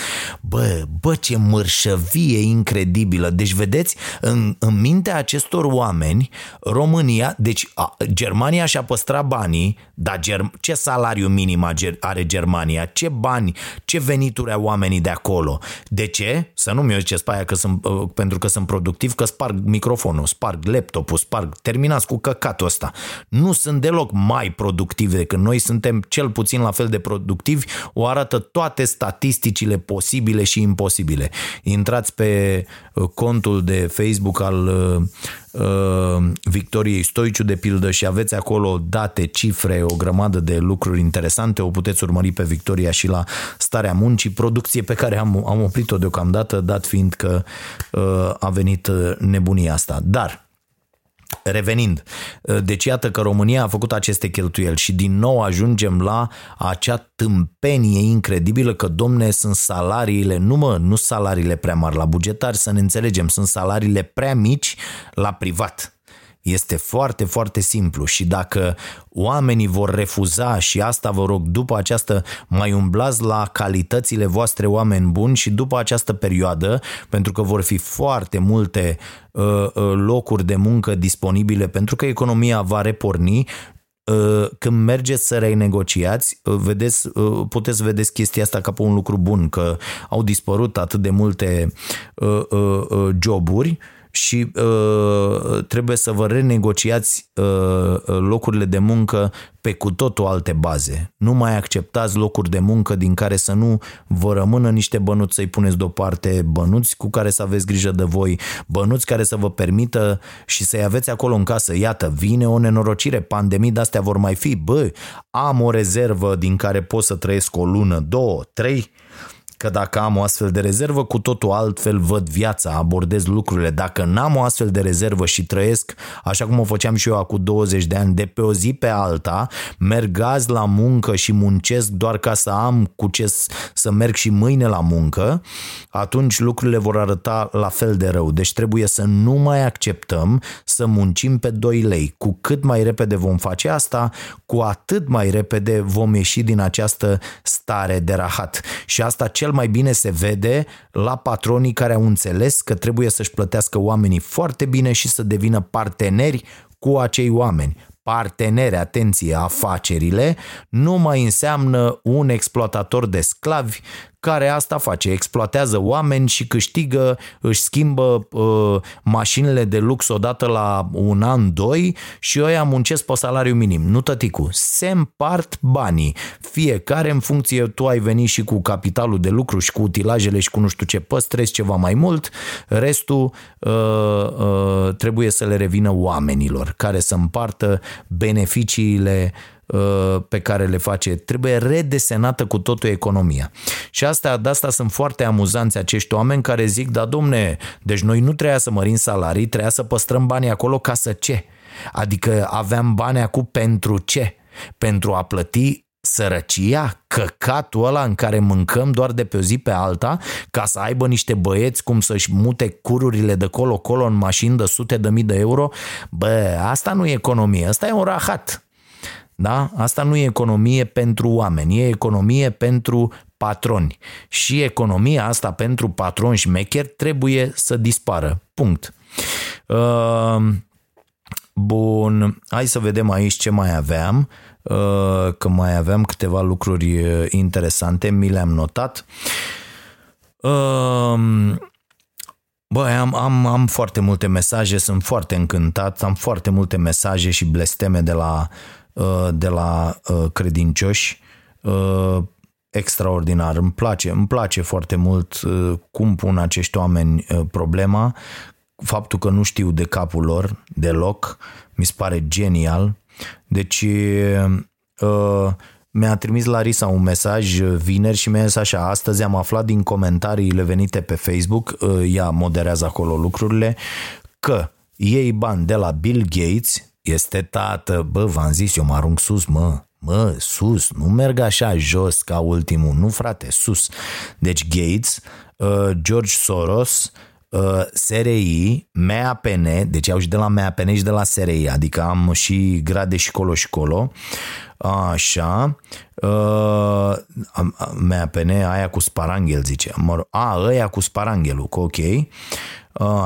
Bă, bă, ce mărșăvie incredibilă! Deci, vedeți, în, în mintea acestor oameni, România, deci a, Germania și-a păstrat banii, dar ger, ce salariu minim are Germania? Ce bani, ce venituri au oamenii de acolo? De ce? Să nu mi-o ziceți pe aia că sunt, pentru că sunt productiv, că sparg microfonul, sparg sparg laptopul, sparg, terminați cu căcatul ăsta. Nu sunt deloc mai productivi decât noi, suntem cel puțin la fel de productivi, o arată toate statisticile posibile și imposibile. Intrați pe uh, contul de Facebook al uh, uh, Victoriei Stoiciu de pildă și aveți acolo date, cifre, o grămadă de lucruri interesante, o puteți urmări pe Victoria și la Starea Muncii, producție pe care am, am oprit-o deocamdată, dat fiind că uh, a venit uh, nebunia asta. Dar Revenind, deci iată că România a făcut aceste cheltuieli și din nou ajungem la acea tâmpenie incredibilă că, domne, sunt salariile, nu mă, nu salariile prea mari la bugetari, să ne înțelegem, sunt salariile prea mici la privat. Este foarte, foarte simplu și dacă oamenii vor refuza și asta vă rog, după această mai umblați la calitățile voastre oameni buni și după această perioadă, pentru că vor fi foarte multe uh, uh, locuri de muncă disponibile pentru că economia va reporni, uh, când mergeți să renegociați, uh, vedeți, puteți vedeți chestia asta ca pe un lucru bun, că au dispărut atât de multe joburi și uh, trebuie să vă renegociați uh, locurile de muncă pe cu totul alte baze. Nu mai acceptați locuri de muncă din care să nu vă rămână niște bănuți să-i puneți deoparte, bănuți cu care să aveți grijă de voi, bănuți care să vă permită și să-i aveți acolo în casă. Iată, vine o nenorocire, pandemii de-astea vor mai fi. Bă, am o rezervă din care pot să trăiesc o lună, două, trei, că dacă am o astfel de rezervă, cu totul altfel văd viața, abordez lucrurile. Dacă n-am o astfel de rezervă și trăiesc așa cum o făceam și eu acum 20 de ani, de pe o zi pe alta, merg azi la muncă și muncesc doar ca să am cu ce să merg și mâine la muncă, atunci lucrurile vor arăta la fel de rău. Deci trebuie să nu mai acceptăm să muncim pe 2 lei. Cu cât mai repede vom face asta, cu atât mai repede vom ieși din această stare de rahat. Și asta cel mai bine se vede la patronii care au înțeles că trebuie să-și plătească oamenii foarte bine și să devină parteneri cu acei oameni. Parteneri, atenție, afacerile, nu mai înseamnă un exploatator de sclavi care asta face, exploatează oameni și câștigă, își schimbă uh, mașinile de lux odată la un an, doi și ăia muncesc pe salariu minim. Nu tăticu, se împart banii. Fiecare în funcție, tu ai venit și cu capitalul de lucru și cu utilajele și cu nu știu ce, păstrezi ceva mai mult, restul uh, uh, trebuie să le revină oamenilor care să împartă beneficiile Uh, pe care le face, trebuie redesenată cu totul economia. Și asta, de asta sunt foarte amuzanți acești oameni care zic, da domne, deci noi nu trebuia să mărim salarii, trebuia să păstrăm banii acolo ca să ce? Adică aveam bani acum pentru ce? Pentru a plăti sărăcia, căcatul ăla în care mâncăm doar de pe o zi pe alta, ca să aibă niște băieți cum să-și mute cururile de colo-colo în mașini de sute de mii de euro, bă, asta nu e economie, asta e un rahat. Da? Asta nu e economie pentru oameni, e economie pentru patroni. Și economia asta pentru patroni și mecher trebuie să dispară. Punct. Uh, bun, hai să vedem aici ce mai aveam, uh, că mai aveam câteva lucruri uh, interesante, mi le-am notat. Băi, am, am, am foarte multe mesaje, sunt foarte încântat, am foarte multe mesaje și blesteme de la uh, Uh, de la uh, credincioși uh, extraordinar. Îmi place, îmi place foarte mult cum pun acești oameni problema, faptul că nu știu de capul lor deloc, mi se pare genial. Deci mi-a trimis Larisa un mesaj vineri și mi-a zis așa, astăzi am aflat din comentariile venite pe Facebook, ea moderează acolo lucrurile, că iei bani de la Bill Gates, este tată, bă, v-am zis, eu mă arunc sus, mă, mă, sus, nu merg așa jos ca ultimul, nu frate, sus. Deci Gates, uh, George Soros, uh, SRI, MAPN, deci au și de la MAPN și de la SRI, adică am și grade și colo și colo, așa, uh, MAPN, aia cu sparanghel, zice, mă, a, ăia cu sparanghelul, ok,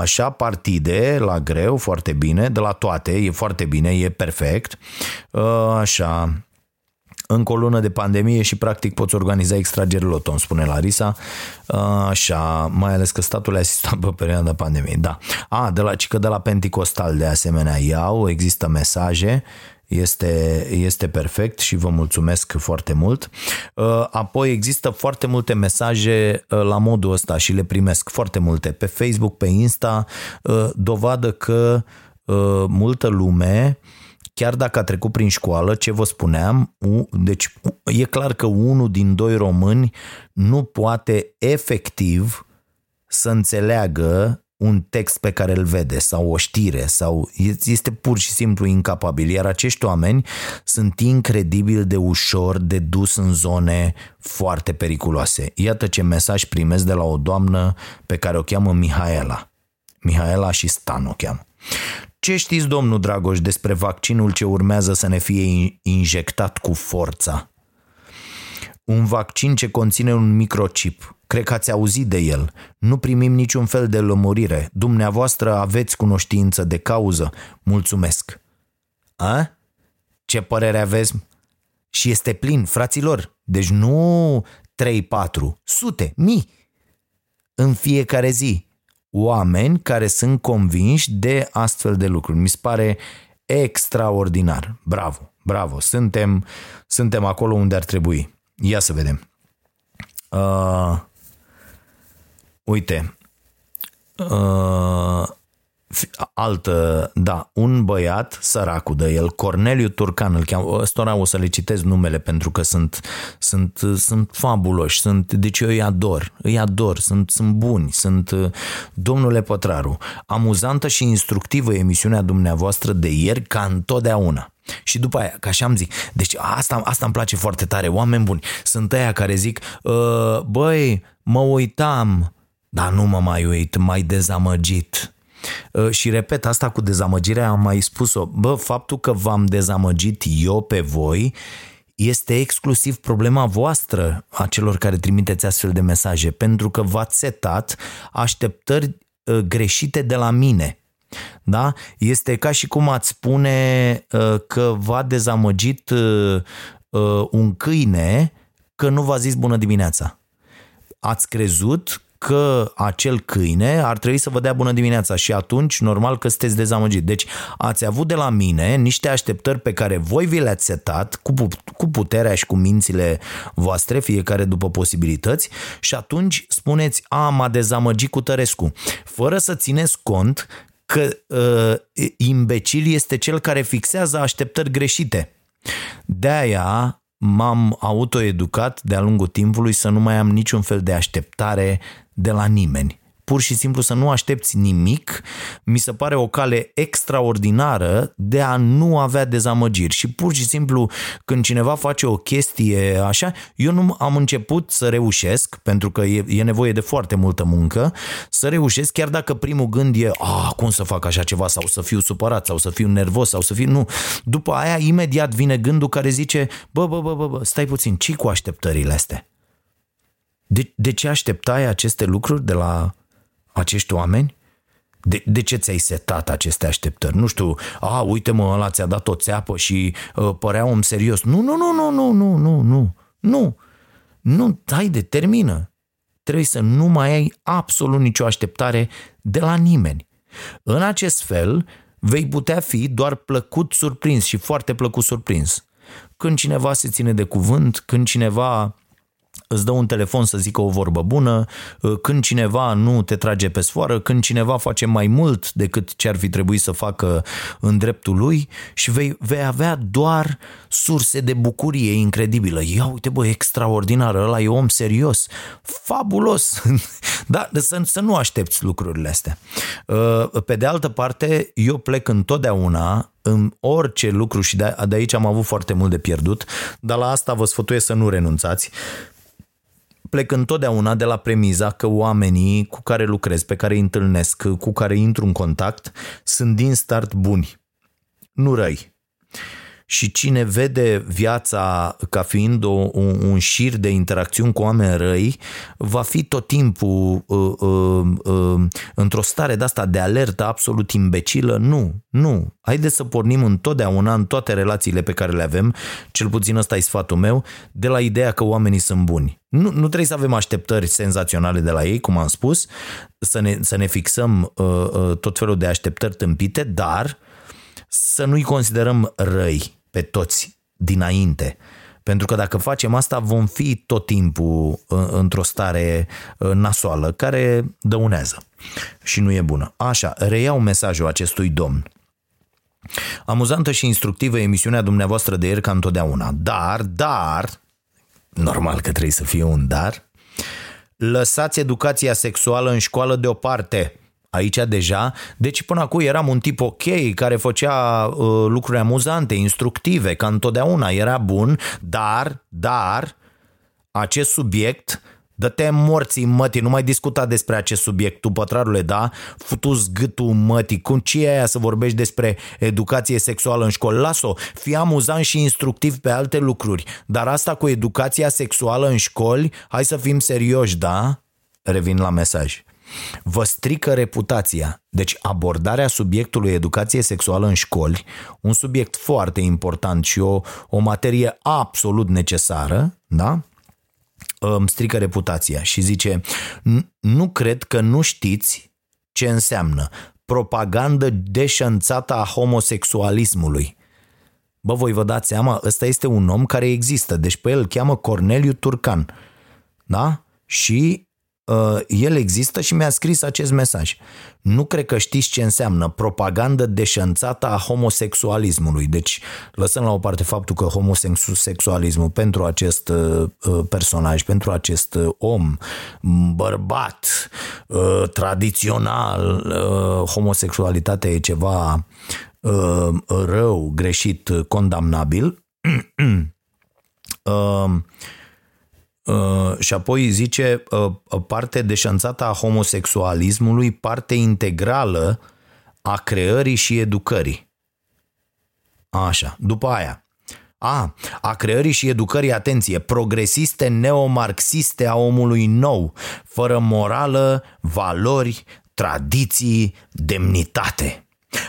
așa, partide la greu, foarte bine, de la toate, e foarte bine, e perfect, așa, încă o lună de pandemie și practic poți organiza extrageri loto, îmi spune Larisa. Așa, mai ales că statul le asistat pe perioada pandemiei. Da. A, de la, că de la Pentecostal de asemenea iau, există mesaje este, este perfect și vă mulțumesc foarte mult. Uh, apoi există foarte multe mesaje uh, la modul ăsta și le primesc foarte multe pe Facebook, pe Insta, uh, dovadă că multă lume chiar dacă a trecut prin școală, ce vă spuneam, deci e clar că unul din doi români nu poate efectiv să înțeleagă un text pe care îl vede sau o știre sau este pur și simplu incapabil. Iar acești oameni sunt incredibil de ușor de dus în zone foarte periculoase. Iată ce mesaj primesc de la o doamnă pe care o cheamă Mihaela. Mihaela și Stan o cheamă. Ce știți, domnul Dragoș, despre vaccinul ce urmează să ne fie injectat cu forța? Un vaccin ce conține un microchip Cred că ați auzit de el. Nu primim niciun fel de lămurire. Dumneavoastră aveți cunoștință de cauză. Mulțumesc. A? Ce părere aveți? Și este plin, fraților. Deci nu 3-4, sute, mii. În fiecare zi. Oameni care sunt convinși de astfel de lucruri. Mi se pare extraordinar. Bravo, bravo. Suntem, suntem acolo unde ar trebui. Ia să vedem. Uh, Uite, uh, Fi- Altă, da, un băiat, săracul de el, Corneliu Turcan, îl cheamă, ăstora o să le citesc numele pentru că sunt, sunt, sunt fabuloși, sunt, deci eu îi ador, îi ador, sunt, sunt buni, sunt, domnule Pătraru, amuzantă și instructivă emisiunea dumneavoastră de ieri ca întotdeauna. Și după aia, ca așa am zic, deci asta, asta îmi place foarte tare, oameni buni, sunt aia care zic, "Uh, băi, mă uitam, dar nu mă mai uit, mai dezamăgit. Uh, Și repet, asta cu dezamăgirea am mai spus-o. Bă, faptul că v-am dezamăgit eu pe voi este exclusiv problema voastră a celor care trimiteți astfel de mesaje, pentru că v-ați setat așteptări uh, greșite de la mine. Da? Este ca și cum ați spune uh, că v-a dezamăgit uh, uh, un câine că nu v-a zis bună dimineața ați crezut că acel câine ar trebui să vă dea bună dimineața și atunci normal că sunteți dezamăgit. Deci ați avut de la mine niște așteptări pe care voi vi le-ați setat cu, pu- cu puterea și cu mințile voastre, fiecare după posibilități și atunci spuneți, a, m-a dezamăgit cu Tărescu, fără să țineți cont că uh, imbecil este cel care fixează așteptări greșite. De-aia m-am autoeducat de-a lungul timpului să nu mai am niciun fel de așteptare de la nimeni. Pur și simplu să nu aștepți nimic, mi se pare o cale extraordinară de a nu avea dezamăgiri. Și pur și simplu când cineva face o chestie așa, eu nu am început să reușesc, pentru că e, e nevoie de foarte multă muncă, să reușesc chiar dacă primul gând e, a, cum să fac așa ceva, sau să fiu supărat, sau să fiu nervos, sau să fiu, nu. După aia imediat vine gândul care zice, bă, bă, bă, bă, bă stai puțin, ce cu așteptările astea? De, de ce așteptai aceste lucruri de la acești oameni? De, de ce ți-ai setat aceste așteptări? Nu știu, a, uite mă, ăla ți-a dat o țeapă și uh, părea om serios. Nu, nu, nu, nu, nu, nu, nu, nu, nu, nu, haide, termină. Trebuie să nu mai ai absolut nicio așteptare de la nimeni. În acest fel, vei putea fi doar plăcut surprins și foarte plăcut surprins. Când cineva se ține de cuvânt, când cineva îți dă un telefon să zică o vorbă bună, când cineva nu te trage pe sfoară, când cineva face mai mult decât ce ar fi trebuit să facă în dreptul lui și vei, vei avea doar surse de bucurie incredibilă. Ia uite bă, extraordinar, ăla e om serios, fabulos. <laughs> da, să, să nu aștepți lucrurile astea. Pe de altă parte, eu plec întotdeauna în orice lucru și de, de aici am avut foarte mult de pierdut, dar la asta vă sfătuiesc să nu renunțați plec întotdeauna de la premiza că oamenii cu care lucrez, pe care îi întâlnesc, cu care intru în contact, sunt din start buni, nu răi. Și cine vede viața ca fiind o, un, un șir de interacțiuni cu oameni răi, va fi tot timpul uh, uh, uh, într-o stare de asta de alertă absolut imbecilă. Nu, nu. Haideți să pornim întotdeauna în toate relațiile pe care le avem, cel puțin ăsta e sfatul meu, de la ideea că oamenii sunt buni. Nu, nu trebuie să avem așteptări senzaționale de la ei, cum am spus, să ne, să ne fixăm uh, uh, tot felul de așteptări tâmpite, dar să nu-i considerăm răi pe toți dinainte. Pentru că dacă facem asta, vom fi tot timpul într-o stare nasoală care dăunează și nu e bună. Așa, reiau mesajul acestui domn. Amuzantă și instructivă emisiunea dumneavoastră de ieri ca întotdeauna, dar, dar, normal că trebuie să fie un dar, lăsați educația sexuală în școală deoparte. Aici deja, deci până acum eram un tip ok, care făcea uh, lucruri amuzante, instructive, ca întotdeauna, era bun, dar, dar, acest subiect Dă-te morții mătii, nu mai discuta despre acest subiect, tu pătrarule, da? Futu-ți gâtul mătii, cum ce e aia să vorbești despre educație sexuală în școală? Las-o, fii amuzant și instructiv pe alte lucruri, dar asta cu educația sexuală în școli, hai să fim serioși, da? Revin la mesaj. Vă strică reputația. Deci abordarea subiectului educație sexuală în școli, un subiect foarte important și o, o materie absolut necesară, da? îmi strică reputația și zice nu cred că nu știți ce înseamnă propagandă deșanțată a homosexualismului. Bă, voi vă dați seama, ăsta este un om care există, deci pe el îl cheamă Corneliu Turcan. Da? Și uh, el există și mi-a scris acest mesaj. Nu cred că știți ce înseamnă propagandă deșanțată a homosexualismului. Deci, lăsăm la o parte faptul că homosexualismul pentru acest uh, personaj, pentru acest om, bărbat, uh, tradițional, uh, homosexualitatea e ceva uh, rău, greșit, condamnabil. <clears throat> uh, Uh, și apoi zice uh, parte deșanțată a homosexualismului, parte integrală a creării și educării. Așa, după aia. A, a creării și educării, atenție, progresiste neomarxiste a omului nou, fără morală, valori, tradiții, demnitate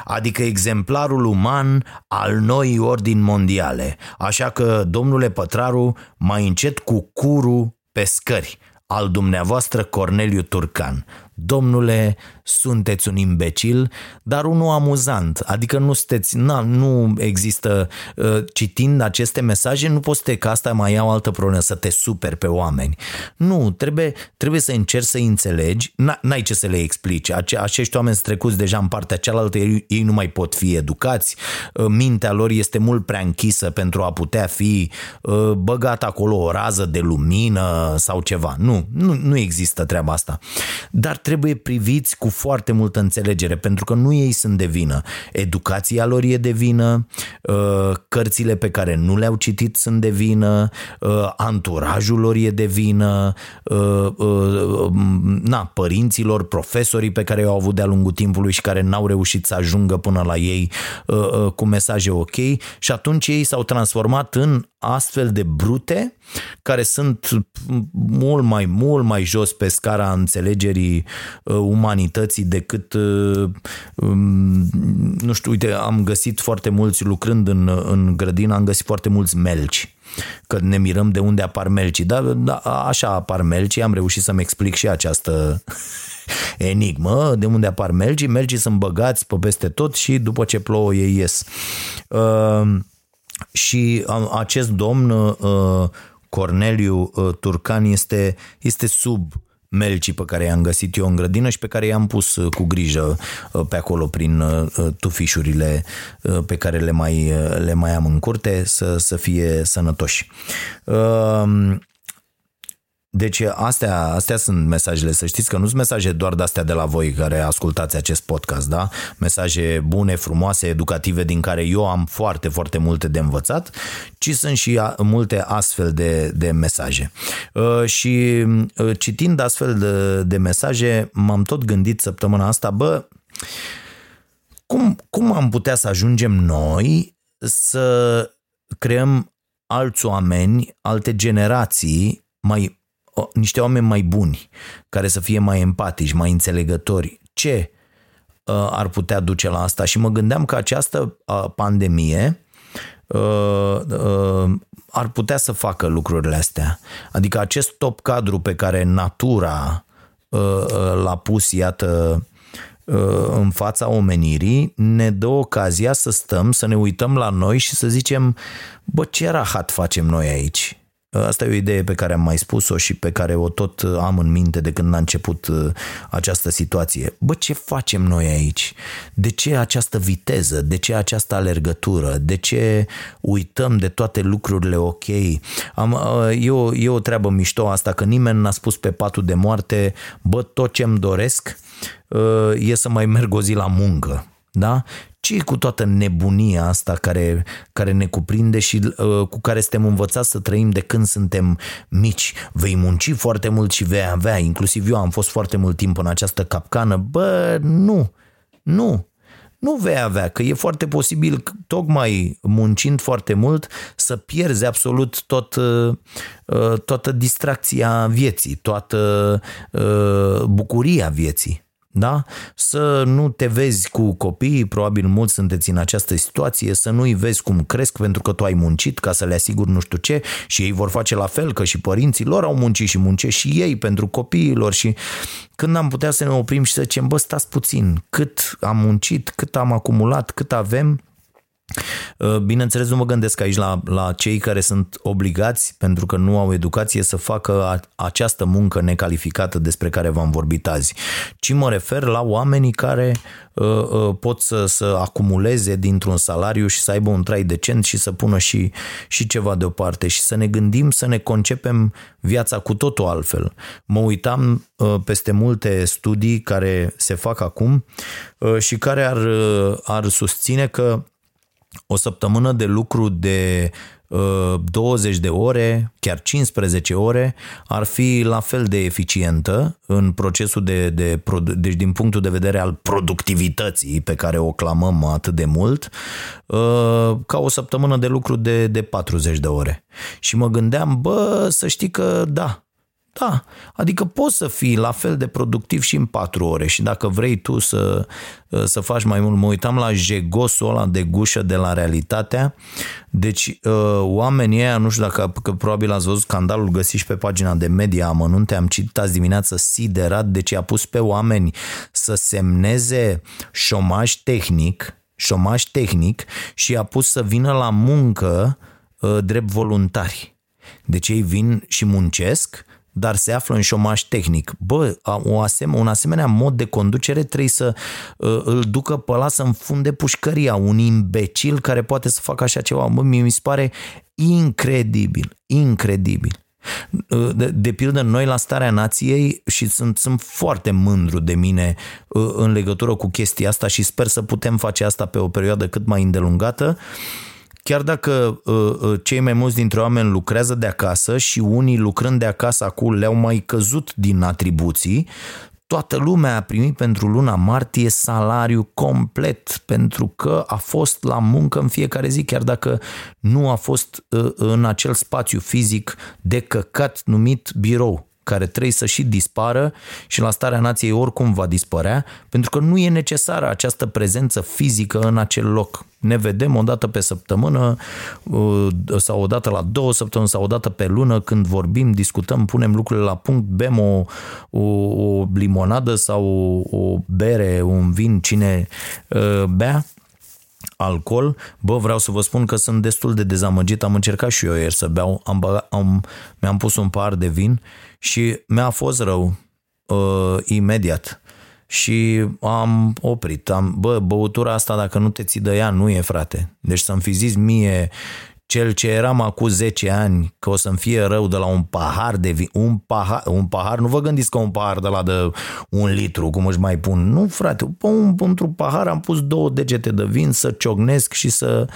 adică exemplarul uman al noii ordini mondiale. Așa că, domnule Pătraru, mai încet cu curu pe scări al dumneavoastră Corneliu Turcan. Domnule, sunteți un imbecil, dar unul amuzant, adică nu sunteți, na, nu există, uh, citind aceste mesaje, nu poți să că asta mai iau altă problemă, să te superi pe oameni. Nu, trebuie, trebuie să încerci să înțelegi, n-ai ce să le explici, Ace- acești oameni sunt trecuți deja în partea cealaltă, ei, ei nu mai pot fi educați, uh, mintea lor este mult prea închisă pentru a putea fi uh, băgat acolo o rază de lumină sau ceva. Nu, nu, nu există treaba asta. Dar trebuie priviți cu foarte multă înțelegere, pentru că nu ei sunt de vină. Educația lor e de vină, uh, cărțile pe care nu le-au citit sunt de vină, uh, anturajul lor e de vină, uh, na, părinților, profesorii pe care i-au avut de-a lungul timpului și care n-au reușit să ajungă până la ei cu mesaje ok și atunci ei s-au transformat în astfel de brute care sunt mult mai, mult mai jos pe scara înțelegerii uh, umanității decât, uh, um, nu știu, uite, am găsit foarte mulți lucrând în, în grădină, am găsit foarte mulți melci că ne mirăm de unde apar melcii, dar da, așa apar melcii, am reușit să-mi explic și această <laughs> enigmă, de unde apar melcii, melcii sunt băgați pe peste tot și după ce plouă ei ies. Uh, și acest domn uh, Corneliu uh, Turcan este, este sub melcii pe care i-am găsit eu în grădină și pe care i-am pus uh, cu grijă pe acolo prin tufișurile pe care le mai, le mai am în curte să, să fie sănătoși. Deci astea, astea sunt mesajele, să știți că nu sunt mesaje doar de-astea de la voi care ascultați acest podcast, da? Mesaje bune, frumoase, educative, din care eu am foarte, foarte multe de învățat, ci sunt și multe astfel de, de mesaje. Uh, și uh, citind astfel de, de mesaje, m-am tot gândit săptămâna asta, bă, cum, cum am putea să ajungem noi să creăm alți oameni, alte generații mai niște oameni mai buni, care să fie mai empatici, mai înțelegători. Ce uh, ar putea duce la asta? Și mă gândeam că această uh, pandemie uh, ar putea să facă lucrurile astea. Adică acest top cadru pe care natura l-a pus, iată, în fața omenirii, ne dă ocazia să stăm, să ne uităm la noi și să zicem, bă, ce rahat facem noi aici? Asta e o idee pe care am mai spus-o și pe care o tot am în minte de când a început uh, această situație. Bă, ce facem noi aici? De ce această viteză? De ce această alergătură? De ce uităm de toate lucrurile ok? Am, uh, e, o, e o treabă mișto asta, că nimeni n-a spus pe patul de moarte, bă, tot ce-mi doresc uh, e să mai merg o zi la muncă. Da? ce cu toată nebunia asta care, care ne cuprinde și uh, cu care suntem învățați să trăim de când suntem mici? Vei munci foarte mult și vei avea, inclusiv eu am fost foarte mult timp în această capcană. Bă, nu, nu, nu vei avea, că e foarte posibil, tocmai muncind foarte mult, să pierzi absolut tot, uh, uh, toată distracția vieții, toată uh, bucuria vieții da? Să nu te vezi cu copiii, probabil mulți sunteți în această situație, să nu-i vezi cum cresc pentru că tu ai muncit ca să le asiguri nu știu ce și ei vor face la fel, că și părinții lor au muncit și muncesc și ei pentru copiilor și când am putea să ne oprim și să zicem, bă, stați puțin, cât am muncit, cât am acumulat, cât avem, Uh, bineînțeles, nu mă gândesc aici la, la cei care sunt obligați, pentru că nu au educație, să facă a, această muncă necalificată despre care v-am vorbit azi, ci mă refer la oamenii care uh, uh, pot să, să acumuleze dintr-un salariu și să aibă un trai decent și să pună și, și ceva deoparte și să ne gândim, să ne concepem viața cu totul altfel. Mă uitam uh, peste multe studii care se fac acum uh, și care ar, uh, ar susține că o săptămână de lucru de 20 de ore, chiar 15 ore, ar fi la fel de eficientă în procesul de, de deci din punctul de vedere al productivității pe care o clamăm atât de mult, ca o săptămână de lucru de, de 40 de ore. Și mă gândeam, bă, să știi că da, da, adică poți să fii la fel de productiv și în patru ore și dacă vrei tu să, să faci mai mult, mă uitam la jegosul ăla de gușă de la realitatea, deci uh, oamenii ăia, nu știu dacă că probabil ați văzut scandalul găsit și pe pagina de media amănunte, am citit azi dimineață siderat, deci a pus pe oameni să semneze șomaj tehnic, șomaj tehnic și a pus să vină la muncă uh, drept voluntari. Deci ei vin și muncesc, dar se află în șomaj tehnic. Bă, o asem- un asemenea mod de conducere trebuie să uh, îl ducă pe ăla să înfunde pușcăria. Un imbecil care poate să facă așa ceva. Bă, mi se pare incredibil, incredibil. Uh, de, de pildă, noi la starea nației și sunt, sunt foarte mândru de mine uh, în legătură cu chestia asta și sper să putem face asta pe o perioadă cât mai îndelungată. Uh, Chiar dacă uh, uh, cei mai mulți dintre oameni lucrează de acasă și unii lucrând de acasă acum le-au mai căzut din atribuții, toată lumea a primit pentru luna martie salariu complet pentru că a fost la muncă în fiecare zi, chiar dacă nu a fost uh, în acel spațiu fizic de căcat numit birou care trebuie să și dispară și la starea nației oricum va dispărea, pentru că nu e necesară această prezență fizică în acel loc. Ne vedem o dată pe săptămână uh, sau o dată la două săptămâni sau o dată pe lună când vorbim, discutăm, punem lucrurile la punct, bem o, o, o limonadă sau o, o bere, un vin, cine uh, bea alcool, bă, vreau să vă spun că sunt destul de dezamăgit, am încercat și eu ieri să beau, am, băga, am mi-am pus un par de vin și mi-a fost rău uh, imediat și am oprit. Am, bă, băutura asta dacă nu te ții de ea, nu e frate. Deci să-mi fi zis mie cel ce eram acum 10 ani că o să-mi fie rău de la un pahar de vin, un pahar, un pahar, nu vă gândiți că un pahar de la de un litru, cum își mai pun, nu frate, un, într-un pahar am pus două degete de vin să ciognesc și să,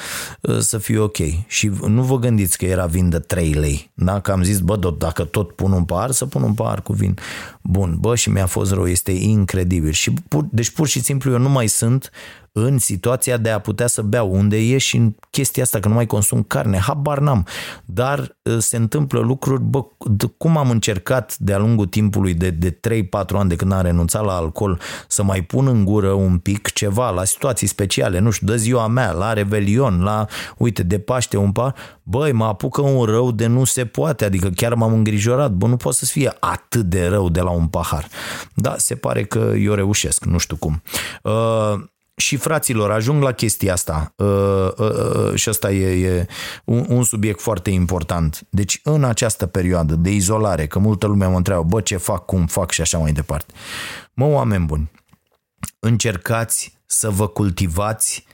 să fie ok. Și nu vă gândiți că era vin de 3 lei, da? Că am zis, bă, dacă tot pun un pahar, să pun un pahar cu vin. Bun, bă, și mi-a fost rău, este incredibil. Și pur, deci pur și simplu eu nu mai sunt în situația de a putea să beau, unde e și în chestia asta că nu mai consum carne, habar n-am, dar ă, se întâmplă lucruri, bă, cum am încercat de-a lungul timpului de, de 3-4 ani de când am renunțat la alcool să mai pun în gură un pic ceva la situații speciale, nu știu, de ziua mea, la Revelion, la, uite, de Paște un par, băi, mă apucă un rău de nu se poate, adică chiar m-am îngrijorat, bă, nu poate să fie atât de rău de la un pahar. Da, se pare că eu reușesc, nu știu cum. Uh, și fraților, ajung la chestia asta uh, uh, uh, și asta e, e un, un subiect foarte important. Deci în această perioadă de izolare, că multă lume mă întreabă, bă, ce fac, cum fac și așa mai departe. Mă, oameni buni, încercați să vă cultivați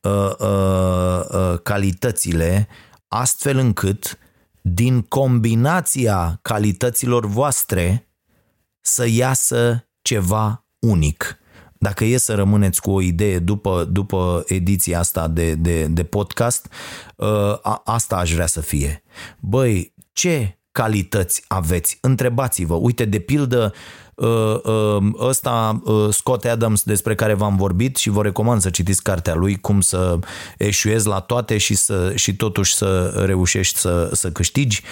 uh, uh, uh, calitățile astfel încât din combinația calităților voastre să iasă ceva unic dacă e să rămâneți cu o idee după, după ediția asta de, de, de podcast, uh, a, asta aș vrea să fie. Băi, ce calități aveți? Întrebați-vă. Uite, de pildă, uh, uh, ăsta Scott Adams despre care v-am vorbit și vă recomand să citiți cartea lui cum să eșuezi la toate și, să, și totuși să reușești să, să câștigi.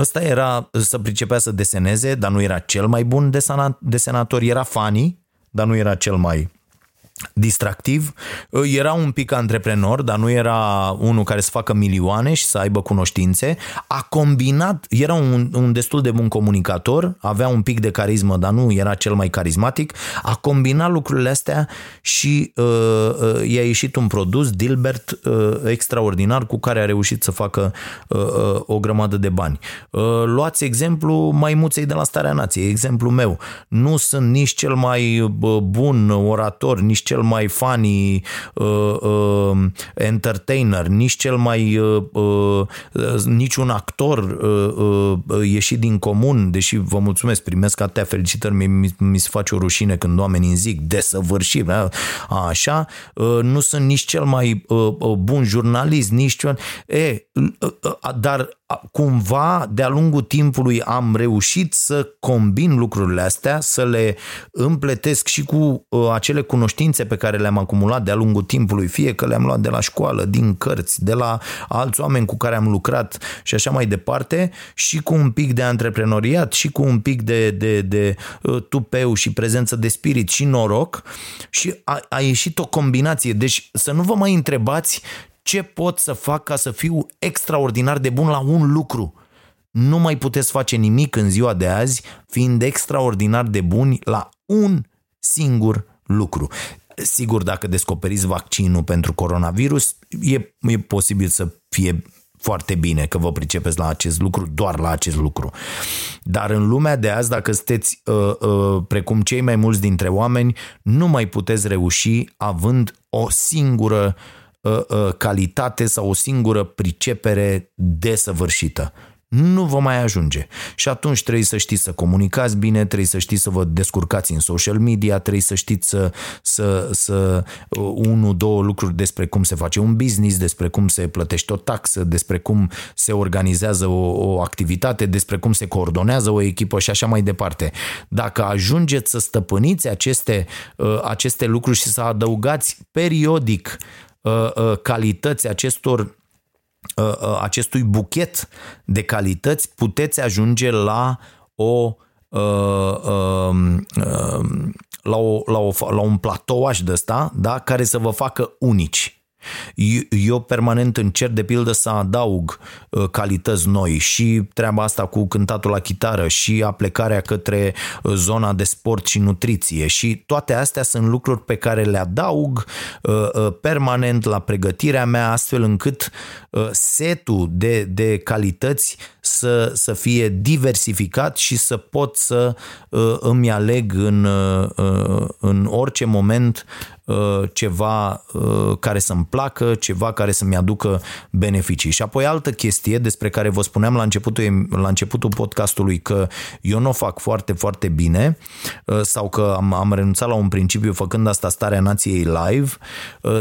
Ăsta era să pricepea să deseneze, dar nu era cel mai bun desenator, era funny, dar nu era cel mai distractiv. Era un pic antreprenor, dar nu era unul care să facă milioane și să aibă cunoștințe. A combinat, era un, un destul de bun comunicator, avea un pic de carismă, dar nu era cel mai carismatic. A combinat lucrurile astea și uh, uh, i-a ieșit un produs, Dilbert, uh, extraordinar, cu care a reușit să facă uh, uh, o grămadă de bani. Uh, luați exemplu maimuței de la Starea Nației, exemplu meu. Nu sunt nici cel mai uh, bun orator, nici cel mai funny uh, uh, entertainer, nici cel mai uh, uh, nici un actor uh, uh, ieșit din comun, deși vă mulțumesc, primesc atâtea felicitări, mi, mi, mi se face o rușine când oamenii îmi zic desăvârșit, da? așa, uh, nu sunt nici cel mai uh, uh, bun jurnalist, nici cel... E, uh, uh, dar cumva de-a lungul timpului am reușit să combin lucrurile astea, să le împletesc și cu uh, acele cunoștințe pe care le-am acumulat de-a lungul timpului, fie că le-am luat de la școală, din cărți, de la alți oameni cu care am lucrat și așa mai departe, și cu un pic de antreprenoriat, și cu un pic de, de, de uh, tupeu și prezență de spirit și noroc și a, a ieșit o combinație. Deci să nu vă mai întrebați ce pot să fac ca să fiu extraordinar de bun la un lucru. Nu mai puteți face nimic în ziua de azi fiind extraordinar de buni la un singur lucru. Sigur, dacă descoperiți vaccinul pentru coronavirus, e, e posibil să fie foarte bine că vă pricepeți la acest lucru, doar la acest lucru. Dar în lumea de azi, dacă sunteți uh, uh, precum cei mai mulți dintre oameni, nu mai puteți reuși având o singură uh, Uh, uh, calitate sau o singură pricepere desăvârșită. Nu vă mai ajunge. Și atunci trebuie să știți să comunicați bine, trebuie să știți să vă descurcați în social media, trebuie să știți să, să, să uh, unul, două lucruri despre cum se face un business, despre cum se plătește o taxă, despre cum se organizează o, o activitate, despre cum se coordonează o echipă și așa mai departe. Dacă ajungeți să stăpâniți aceste, aceste lucruri și să adăugați periodic Uh, uh, calități acestor uh, acestui buchet de calități, puteți ajunge la o um, la, o, la, o, la un platouaș de ăsta, da, care să vă facă unici. Eu permanent încerc de pildă să adaug uh, calități noi și treaba asta cu cântatul la chitară și aplecarea către uh, zona de sport și nutriție. Și toate astea sunt lucruri pe care le adaug uh, permanent la pregătirea mea astfel încât setul de, de calități să, să fie diversificat și să pot să îmi aleg în, în orice moment Uh, ceva uh, care să-mi placă, ceva care să-mi aducă beneficii. Și apoi altă chestie despre care vă spuneam la începutul, la începutul podcastului că eu nu o fac foarte, foarte bine uh, sau că am, am renunțat la un principiu făcând asta starea nației live,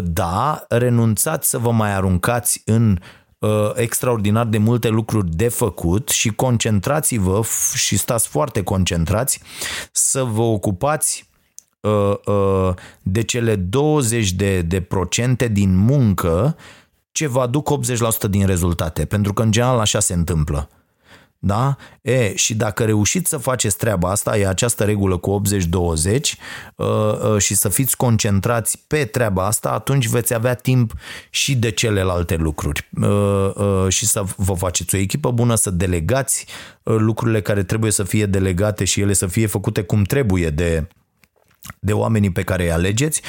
da, renunțați să vă mai aruncați în extraordinar de multe lucruri de făcut și concentrați-vă și stați foarte concentrați să vă ocupați Uh, uh, de cele 20 de, de procente din muncă ce vă aduc 80% din rezultate, pentru că în general așa se întâmplă. Da? E, și dacă reușiți să faceți treaba asta, e această regulă cu 80-20 uh, uh, și să fiți concentrați pe treaba asta, atunci veți avea timp și de celelalte lucruri uh, uh, și să vă faceți o echipă bună, să delegați uh, lucrurile care trebuie să fie delegate și ele să fie făcute cum trebuie de de oamenii pe care îi alegeți.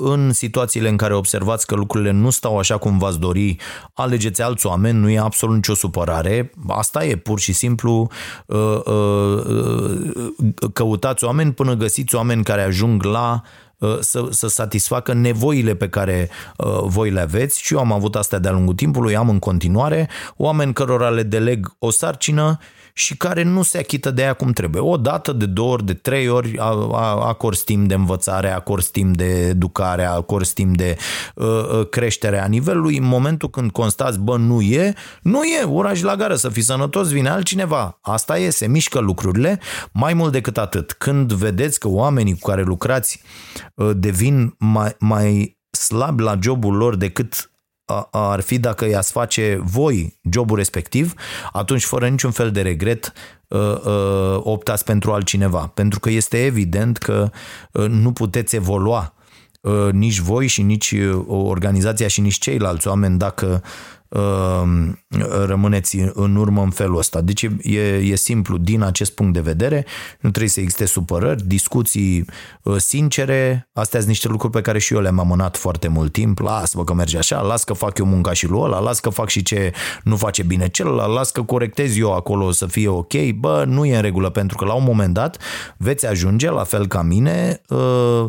În situațiile în care observați că lucrurile nu stau așa cum v-ați dori, alegeți alți oameni, nu e absolut nicio supărare. Asta e pur și simplu ă, ă, căutați oameni până găsiți oameni care ajung la ă, să, să satisfacă nevoile pe care uh, voi le aveți și eu am avut astea de-a lungul timpului, am în continuare oameni cărora le deleg o sarcină și care nu se achită de ea cum trebuie. O dată, de două ori, de trei ori acord timp de învățare, acord timp de educare, acord timp de uh, uh, creștere a nivelului. În momentul când constați, bă, nu e, nu e, uraj la gară, să fii sănătos, vine altcineva. Asta e, se mișcă lucrurile. Mai mult decât atât, când vedeți că oamenii cu care lucrați uh, devin mai, mai slabi la jobul lor decât ar fi dacă i-ați face voi jobul respectiv, atunci fără niciun fel de regret uh, uh, optați pentru altcineva. Pentru că este evident că uh, nu puteți evolua uh, nici voi și nici uh, organizația și nici ceilalți oameni dacă uh, rămâneți în urmă în felul ăsta. Deci e, e simplu din acest punct de vedere, nu trebuie să existe supărări, discuții uh, sincere, astea sunt niște lucruri pe care și eu le-am amânat foarte mult timp, las-mă că merge așa, las că fac eu munca și lui ăla, las că fac și ce nu face bine celălalt, las că corectez eu acolo să fie ok, bă, nu e în regulă, pentru că la un moment dat veți ajunge, la fel ca mine, uh,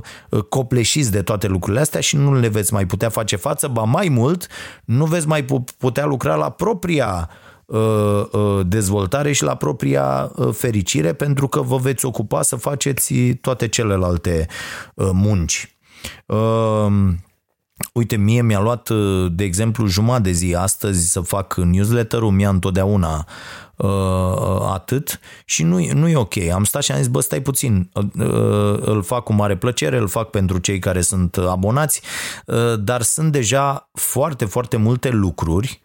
copleșiți de toate lucrurile astea și nu le veți mai putea face față, ba mai mult, nu veți mai putea lucra la propria uh, uh, dezvoltare și la propria uh, fericire pentru că vă veți ocupa să faceți toate celelalte munci. Uite, mie mi-a luat, de exemplu, jumătate de zi astăzi să fac newsletter-ul, mi-a întotdeauna atât și nu, nu e ok. Am stat și am zis, bă, stai puțin, îl fac cu mare plăcere, îl fac pentru cei care sunt abonați, dar sunt deja foarte, foarte multe lucruri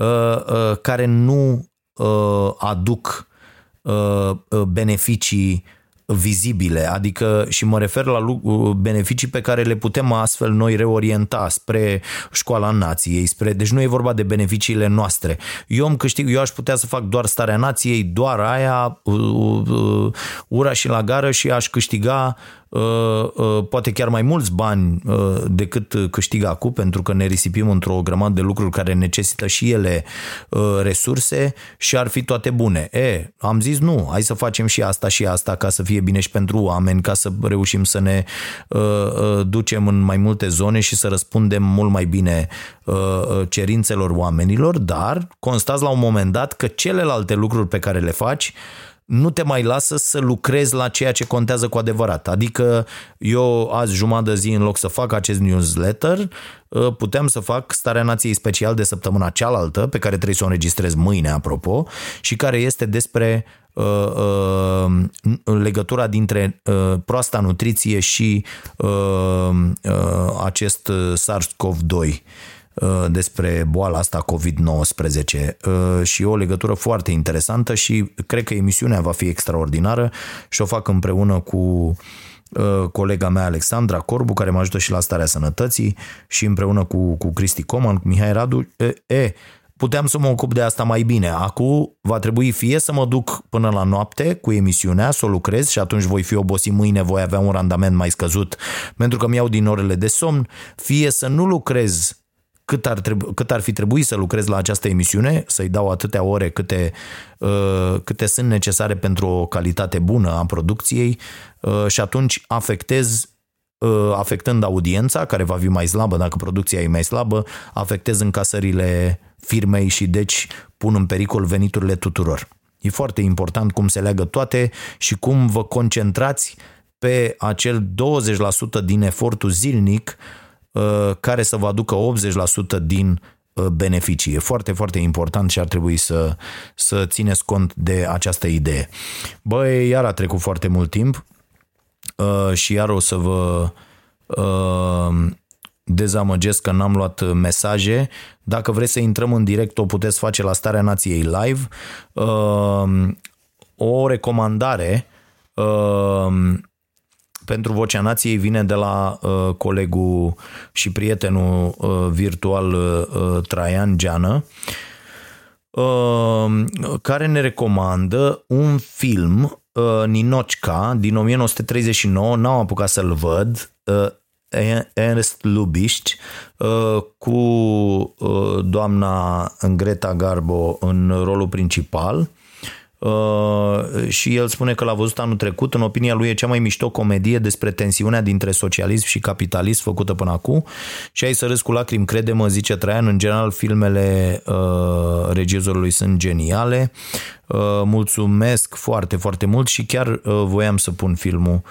Uh, uh, care nu uh, aduc beneficii vizibile, adică și mă refer la beneficii pe care le putem astfel noi reorienta spre școala nației, spre, deci nu e vorba de beneficiile noastre. Eu îmi câștig, eu aș putea să fac doar starea nației, doar aia, ura și la gară și aș câștiga Uh, uh, poate chiar mai mulți bani uh, decât câștigă acum, pentru că ne risipim într-o grămadă de lucruri care necesită și ele resurse și ar fi toate bune. E, am zis nu, hai să facem și asta și asta ca să fie bine și pentru oameni, ca să reușim să ne ducem în mai multe zone și să răspundem mult mai bine cerințelor oamenilor, dar constați la un moment dat că celelalte lucruri pe care le faci nu te mai lasă să lucrezi la ceea ce contează cu adevărat. Adică eu azi jumătate de zi în loc să fac acest newsletter, ă, puteam să fac starea nației special de săptămâna cealaltă, pe care trebuie să o înregistrez mâine, apropo, și care este despre uh, uh, legătura dintre uh, proasta nutriție și uh, uh, acest SARS-CoV-2. Uh, despre boala asta COVID-19 uh, și e o legătură foarte interesantă și cred că emisiunea va fi extraordinară și o fac împreună cu uh, colega mea Alexandra Corbu, care mă ajută și la starea sănătății și împreună cu, cu Cristi Coman, cu Mihai Radu, e, e, puteam să mă ocup de asta mai bine. Acum va trebui fie să mă duc până la noapte cu emisiunea, să o lucrez și atunci voi fi obosit mâine, voi avea un randament mai scăzut pentru că mi-au din orele de somn, fie să nu lucrez cât ar, trebui, cât ar fi trebuit să lucrez la această emisiune, să-i dau atâtea ore câte, uh, câte sunt necesare pentru o calitate bună a producției uh, și atunci afectez uh, afectând audiența, care va fi mai slabă dacă producția e mai slabă, afectez încasările firmei și deci pun în pericol veniturile tuturor. E foarte important cum se leagă toate și cum vă concentrați pe acel 20% din efortul zilnic uh, Uh, care să vă aducă 80% din uh, beneficii. E foarte, foarte important și ar trebui să, să țineți cont de această idee. Băi, iar a trecut foarte mult timp uh, și iar o să vă dezamăgesc că n-am luat mesaje. Dacă vreți să intrăm în direct, o puteți face la Starea Nației Live. O recomandare pentru Vocea Nației vine de la uh, colegul și prietenul uh, virtual uh, Traian Geană, uh, care ne recomandă un film uh, Ninocca din 1939, n-am apucat să-l văd, uh, Ernst Lubitsch uh, cu uh, doamna Greta Garbo în rolul principal Uh, și el spune că l-a văzut anul trecut. În opinia lui e cea mai mișto comedie despre tensiunea dintre socialism și capitalism făcută până acum. Și ai să râzi cu lacrimi, crede-mă, zice Traian. În general, filmele uh, regizorului sunt geniale. Uh, mulțumesc foarte, foarte mult și chiar uh, voiam să pun filmul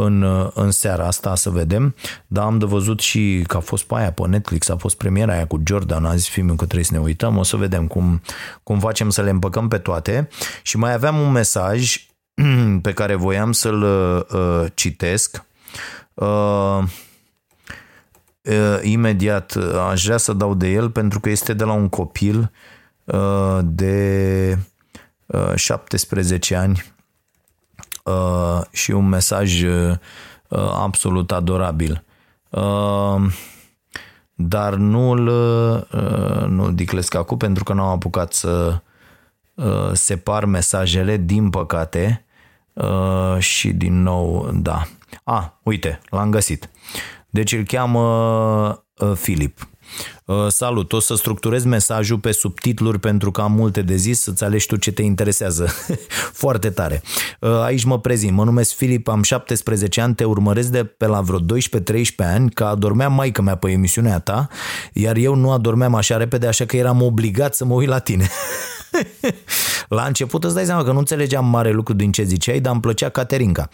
în, în seara asta să vedem, dar am de văzut și că a fost pe aia pe Netflix, a fost premiera aia cu Jordan, a zis filmul că trebuie să ne uităm, o să vedem cum, cum facem să le împăcăm pe toate. Și mai aveam un mesaj <clears throat> pe care voiam să-l uh, citesc. Uh, uh, imediat aș vrea să dau de el pentru că este de la un copil uh, de uh, 17 ani uh, și un mesaj uh, absolut adorabil. Uh, dar nu-l uh, nu diclesc acum pentru că n-am apucat să uh, separ mesajele, din păcate, uh, și din nou, da. A, uite, l-am găsit. Deci îl cheamă uh, Filip. Uh, salut, o să structurez mesajul pe subtitluri pentru că am multe de zis, să-ți alegi tu ce te interesează. <laughs> Foarte tare. Uh, aici mă prezint, mă numesc Filip, am 17 ani, te urmăresc de pe la vreo 12-13 ani, că adormeam maică mea pe emisiunea ta, iar eu nu adormeam așa repede, așa că eram obligat să mă uit la tine. <laughs> <laughs> La început îți dai seama că nu înțelegeam mare lucru din ce ziceai, dar îmi plăcea Caterinca.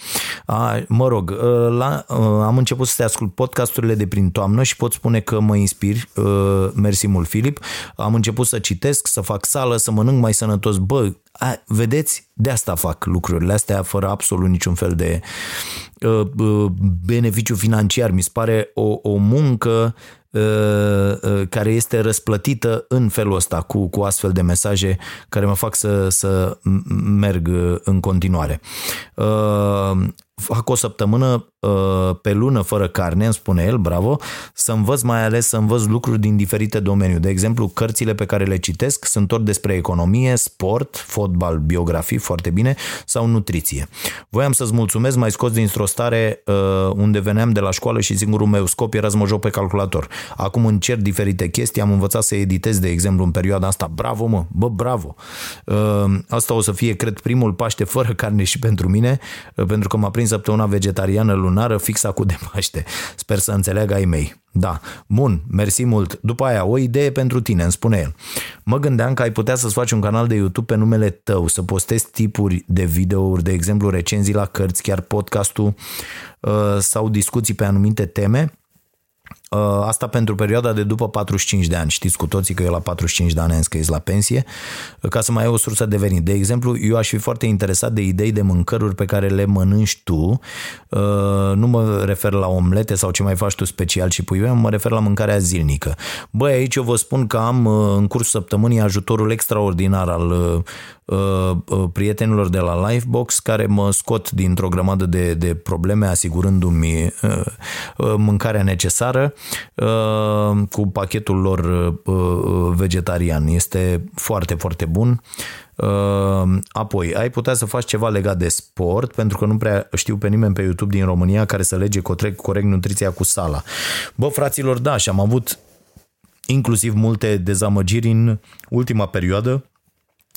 A, mă rog, ă, la, ă, am început să te ascult podcasturile de prin toamnă și pot spune că mă inspiri. Ă, mersi mult, Filip. Am început să citesc, să fac sală, să mănânc mai sănătos. Bă, a, vedeți? De asta fac lucrurile astea fără absolut niciun fel de uh, uh, beneficiu financiar. Mi se pare o, o muncă Uh, uh, care este răsplătită în felul ăsta cu, cu astfel de mesaje care mă fac să, să merg în continuare. Uh, fac o săptămână uh, pe lună fără carne, îmi spune el, bravo, să învăț mai ales să învăț lucruri din diferite domenii. De exemplu, cărțile pe care le citesc sunt ori despre economie, sport, fotbal, biografii, foarte bine, sau nutriție. Voiam să-ți mulțumesc, mai scos dintr-o stare uh, unde veneam de la școală și singurul meu scop era să mă joc pe calculator. Acum încerc diferite chestii, am învățat să editez, de exemplu, în perioada asta. Bravo, mă, bă, bravo! Uh, asta o să fie, cred, primul Paște fără carne și pentru mine, pentru că m-a prins săptămâna vegetariană lunară fixa cu de Paște. Sper să înțeleagă ai mei. Da, bun, mersi mult. După aia, o idee pentru tine, îmi spune el. Mă gândeam că ai putea să-ți faci un canal de YouTube pe numele tău, să postezi tipuri de videouri, de exemplu recenzii la cărți, chiar podcastul uh, sau discuții pe anumite teme Uh, asta pentru perioada de după 45 de ani. Știți cu toții că eu la 45 de ani am scris la pensie, uh, ca să mai ai o sursă de venit. De exemplu, eu aș fi foarte interesat de idei de mâncăruri pe care le mănânci tu. Uh, nu mă refer la omlete sau ce mai faci tu special și pui mă refer la mâncarea zilnică. Băi, aici eu vă spun că am în cursul săptămânii ajutorul extraordinar al prietenilor de la Lifebox care mă scot dintr-o grămadă de, de probleme asigurându-mi mâncarea necesară Uh, cu pachetul lor uh, vegetarian. Este foarte, foarte bun. Uh, apoi, ai putea să faci ceva legat de sport, pentru că nu prea știu pe nimeni pe YouTube din România care să lege corect, corect nutriția cu sala. Bă, fraților, da, și am avut inclusiv multe dezamăgiri în ultima perioadă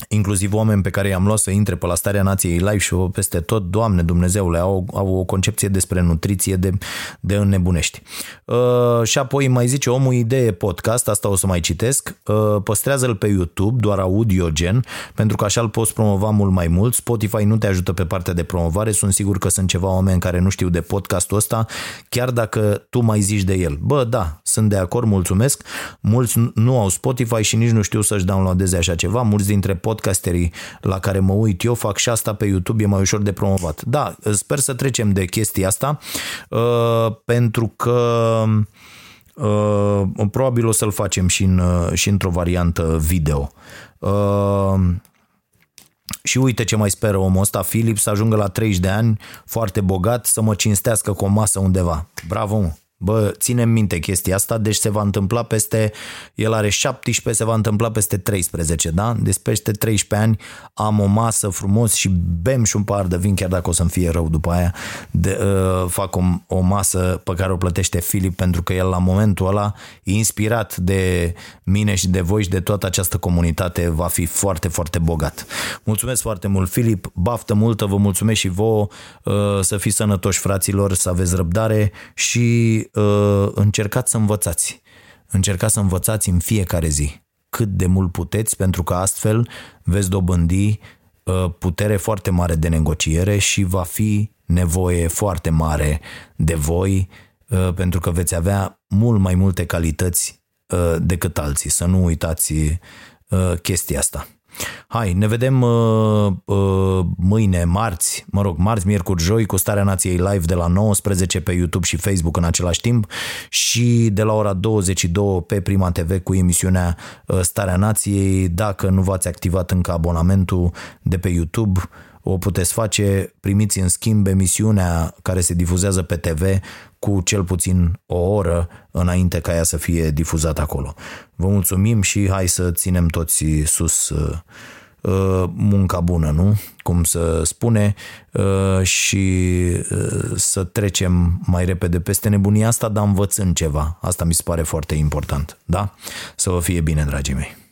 inclusiv oameni pe care i-am luat să intre pe la starea nației live și peste tot, Doamne Dumnezeule, au, au o concepție despre nutriție de, de înnebunești. Uh, și apoi mai zice omul idee podcast, asta o să mai citesc, uh, păstrează-l pe YouTube, doar audio gen, pentru că așa îl poți promova mult mai mult. Spotify nu te ajută pe partea de promovare, sunt sigur că sunt ceva oameni care nu știu de podcastul ăsta, chiar dacă tu mai zici de el. Bă, da, sunt de acord, mulțumesc. Mulți nu au Spotify și nici nu știu să-și downloadeze așa ceva. Mulți dintre podcasterii la care mă uit eu fac și asta pe YouTube, e mai ușor de promovat. Da, sper să trecem de chestia asta uh, pentru că uh, probabil o să-l facem și, în, uh, și într-o variantă video. Și uite ce mai speră omul ăsta, Filip, să ajungă la 30 de ani, foarte bogat, să mă cinstească cu o masă undeva. Bravo, mă! Bă, ținem minte chestia asta, deci se va întâmpla peste, el are 17, se va întâmpla peste 13, da? Deci peste 13 ani am o masă frumos și bem și un par de vin, chiar dacă o să-mi fie rău după aia, de, uh, fac o, o masă pe care o plătește Filip pentru că el la momentul ăla, inspirat de mine și de voi și de toată această comunitate, va fi foarte, foarte bogat. Mulțumesc foarte mult, Filip, baftă multă, vă mulțumesc și vouă, uh, să fiți sănătoși, fraților, să aveți răbdare și uh, încercați să învățați. Încercați să învățați în fiecare zi cât de mult puteți, pentru că astfel veți dobândi uh, putere foarte mare de negociere și va fi nevoie foarte mare de voi, uh, pentru că veți avea mult mai multe calități uh, decât alții. Să nu uitați uh, chestia asta. Hai, ne vedem uh, uh, mâine, marți, mă rog, marți, miercuri, joi, cu Starea Nației Live de la 19 pe YouTube și Facebook în același timp și de la ora 22 pe Prima TV cu emisiunea uh, Starea Nației. Dacă nu v-ați activat încă abonamentul de pe YouTube, o puteți face, primiți în schimb emisiunea care se difuzează pe TV cu cel puțin o oră înainte ca ea să fie difuzată acolo. Vă mulțumim și hai să ținem toți sus uh, uh, munca bună, nu? Cum să spune uh, și să trecem mai repede peste nebunia asta, dar învățând ceva. Asta mi se pare foarte important, da? Să vă fie bine, dragii mei!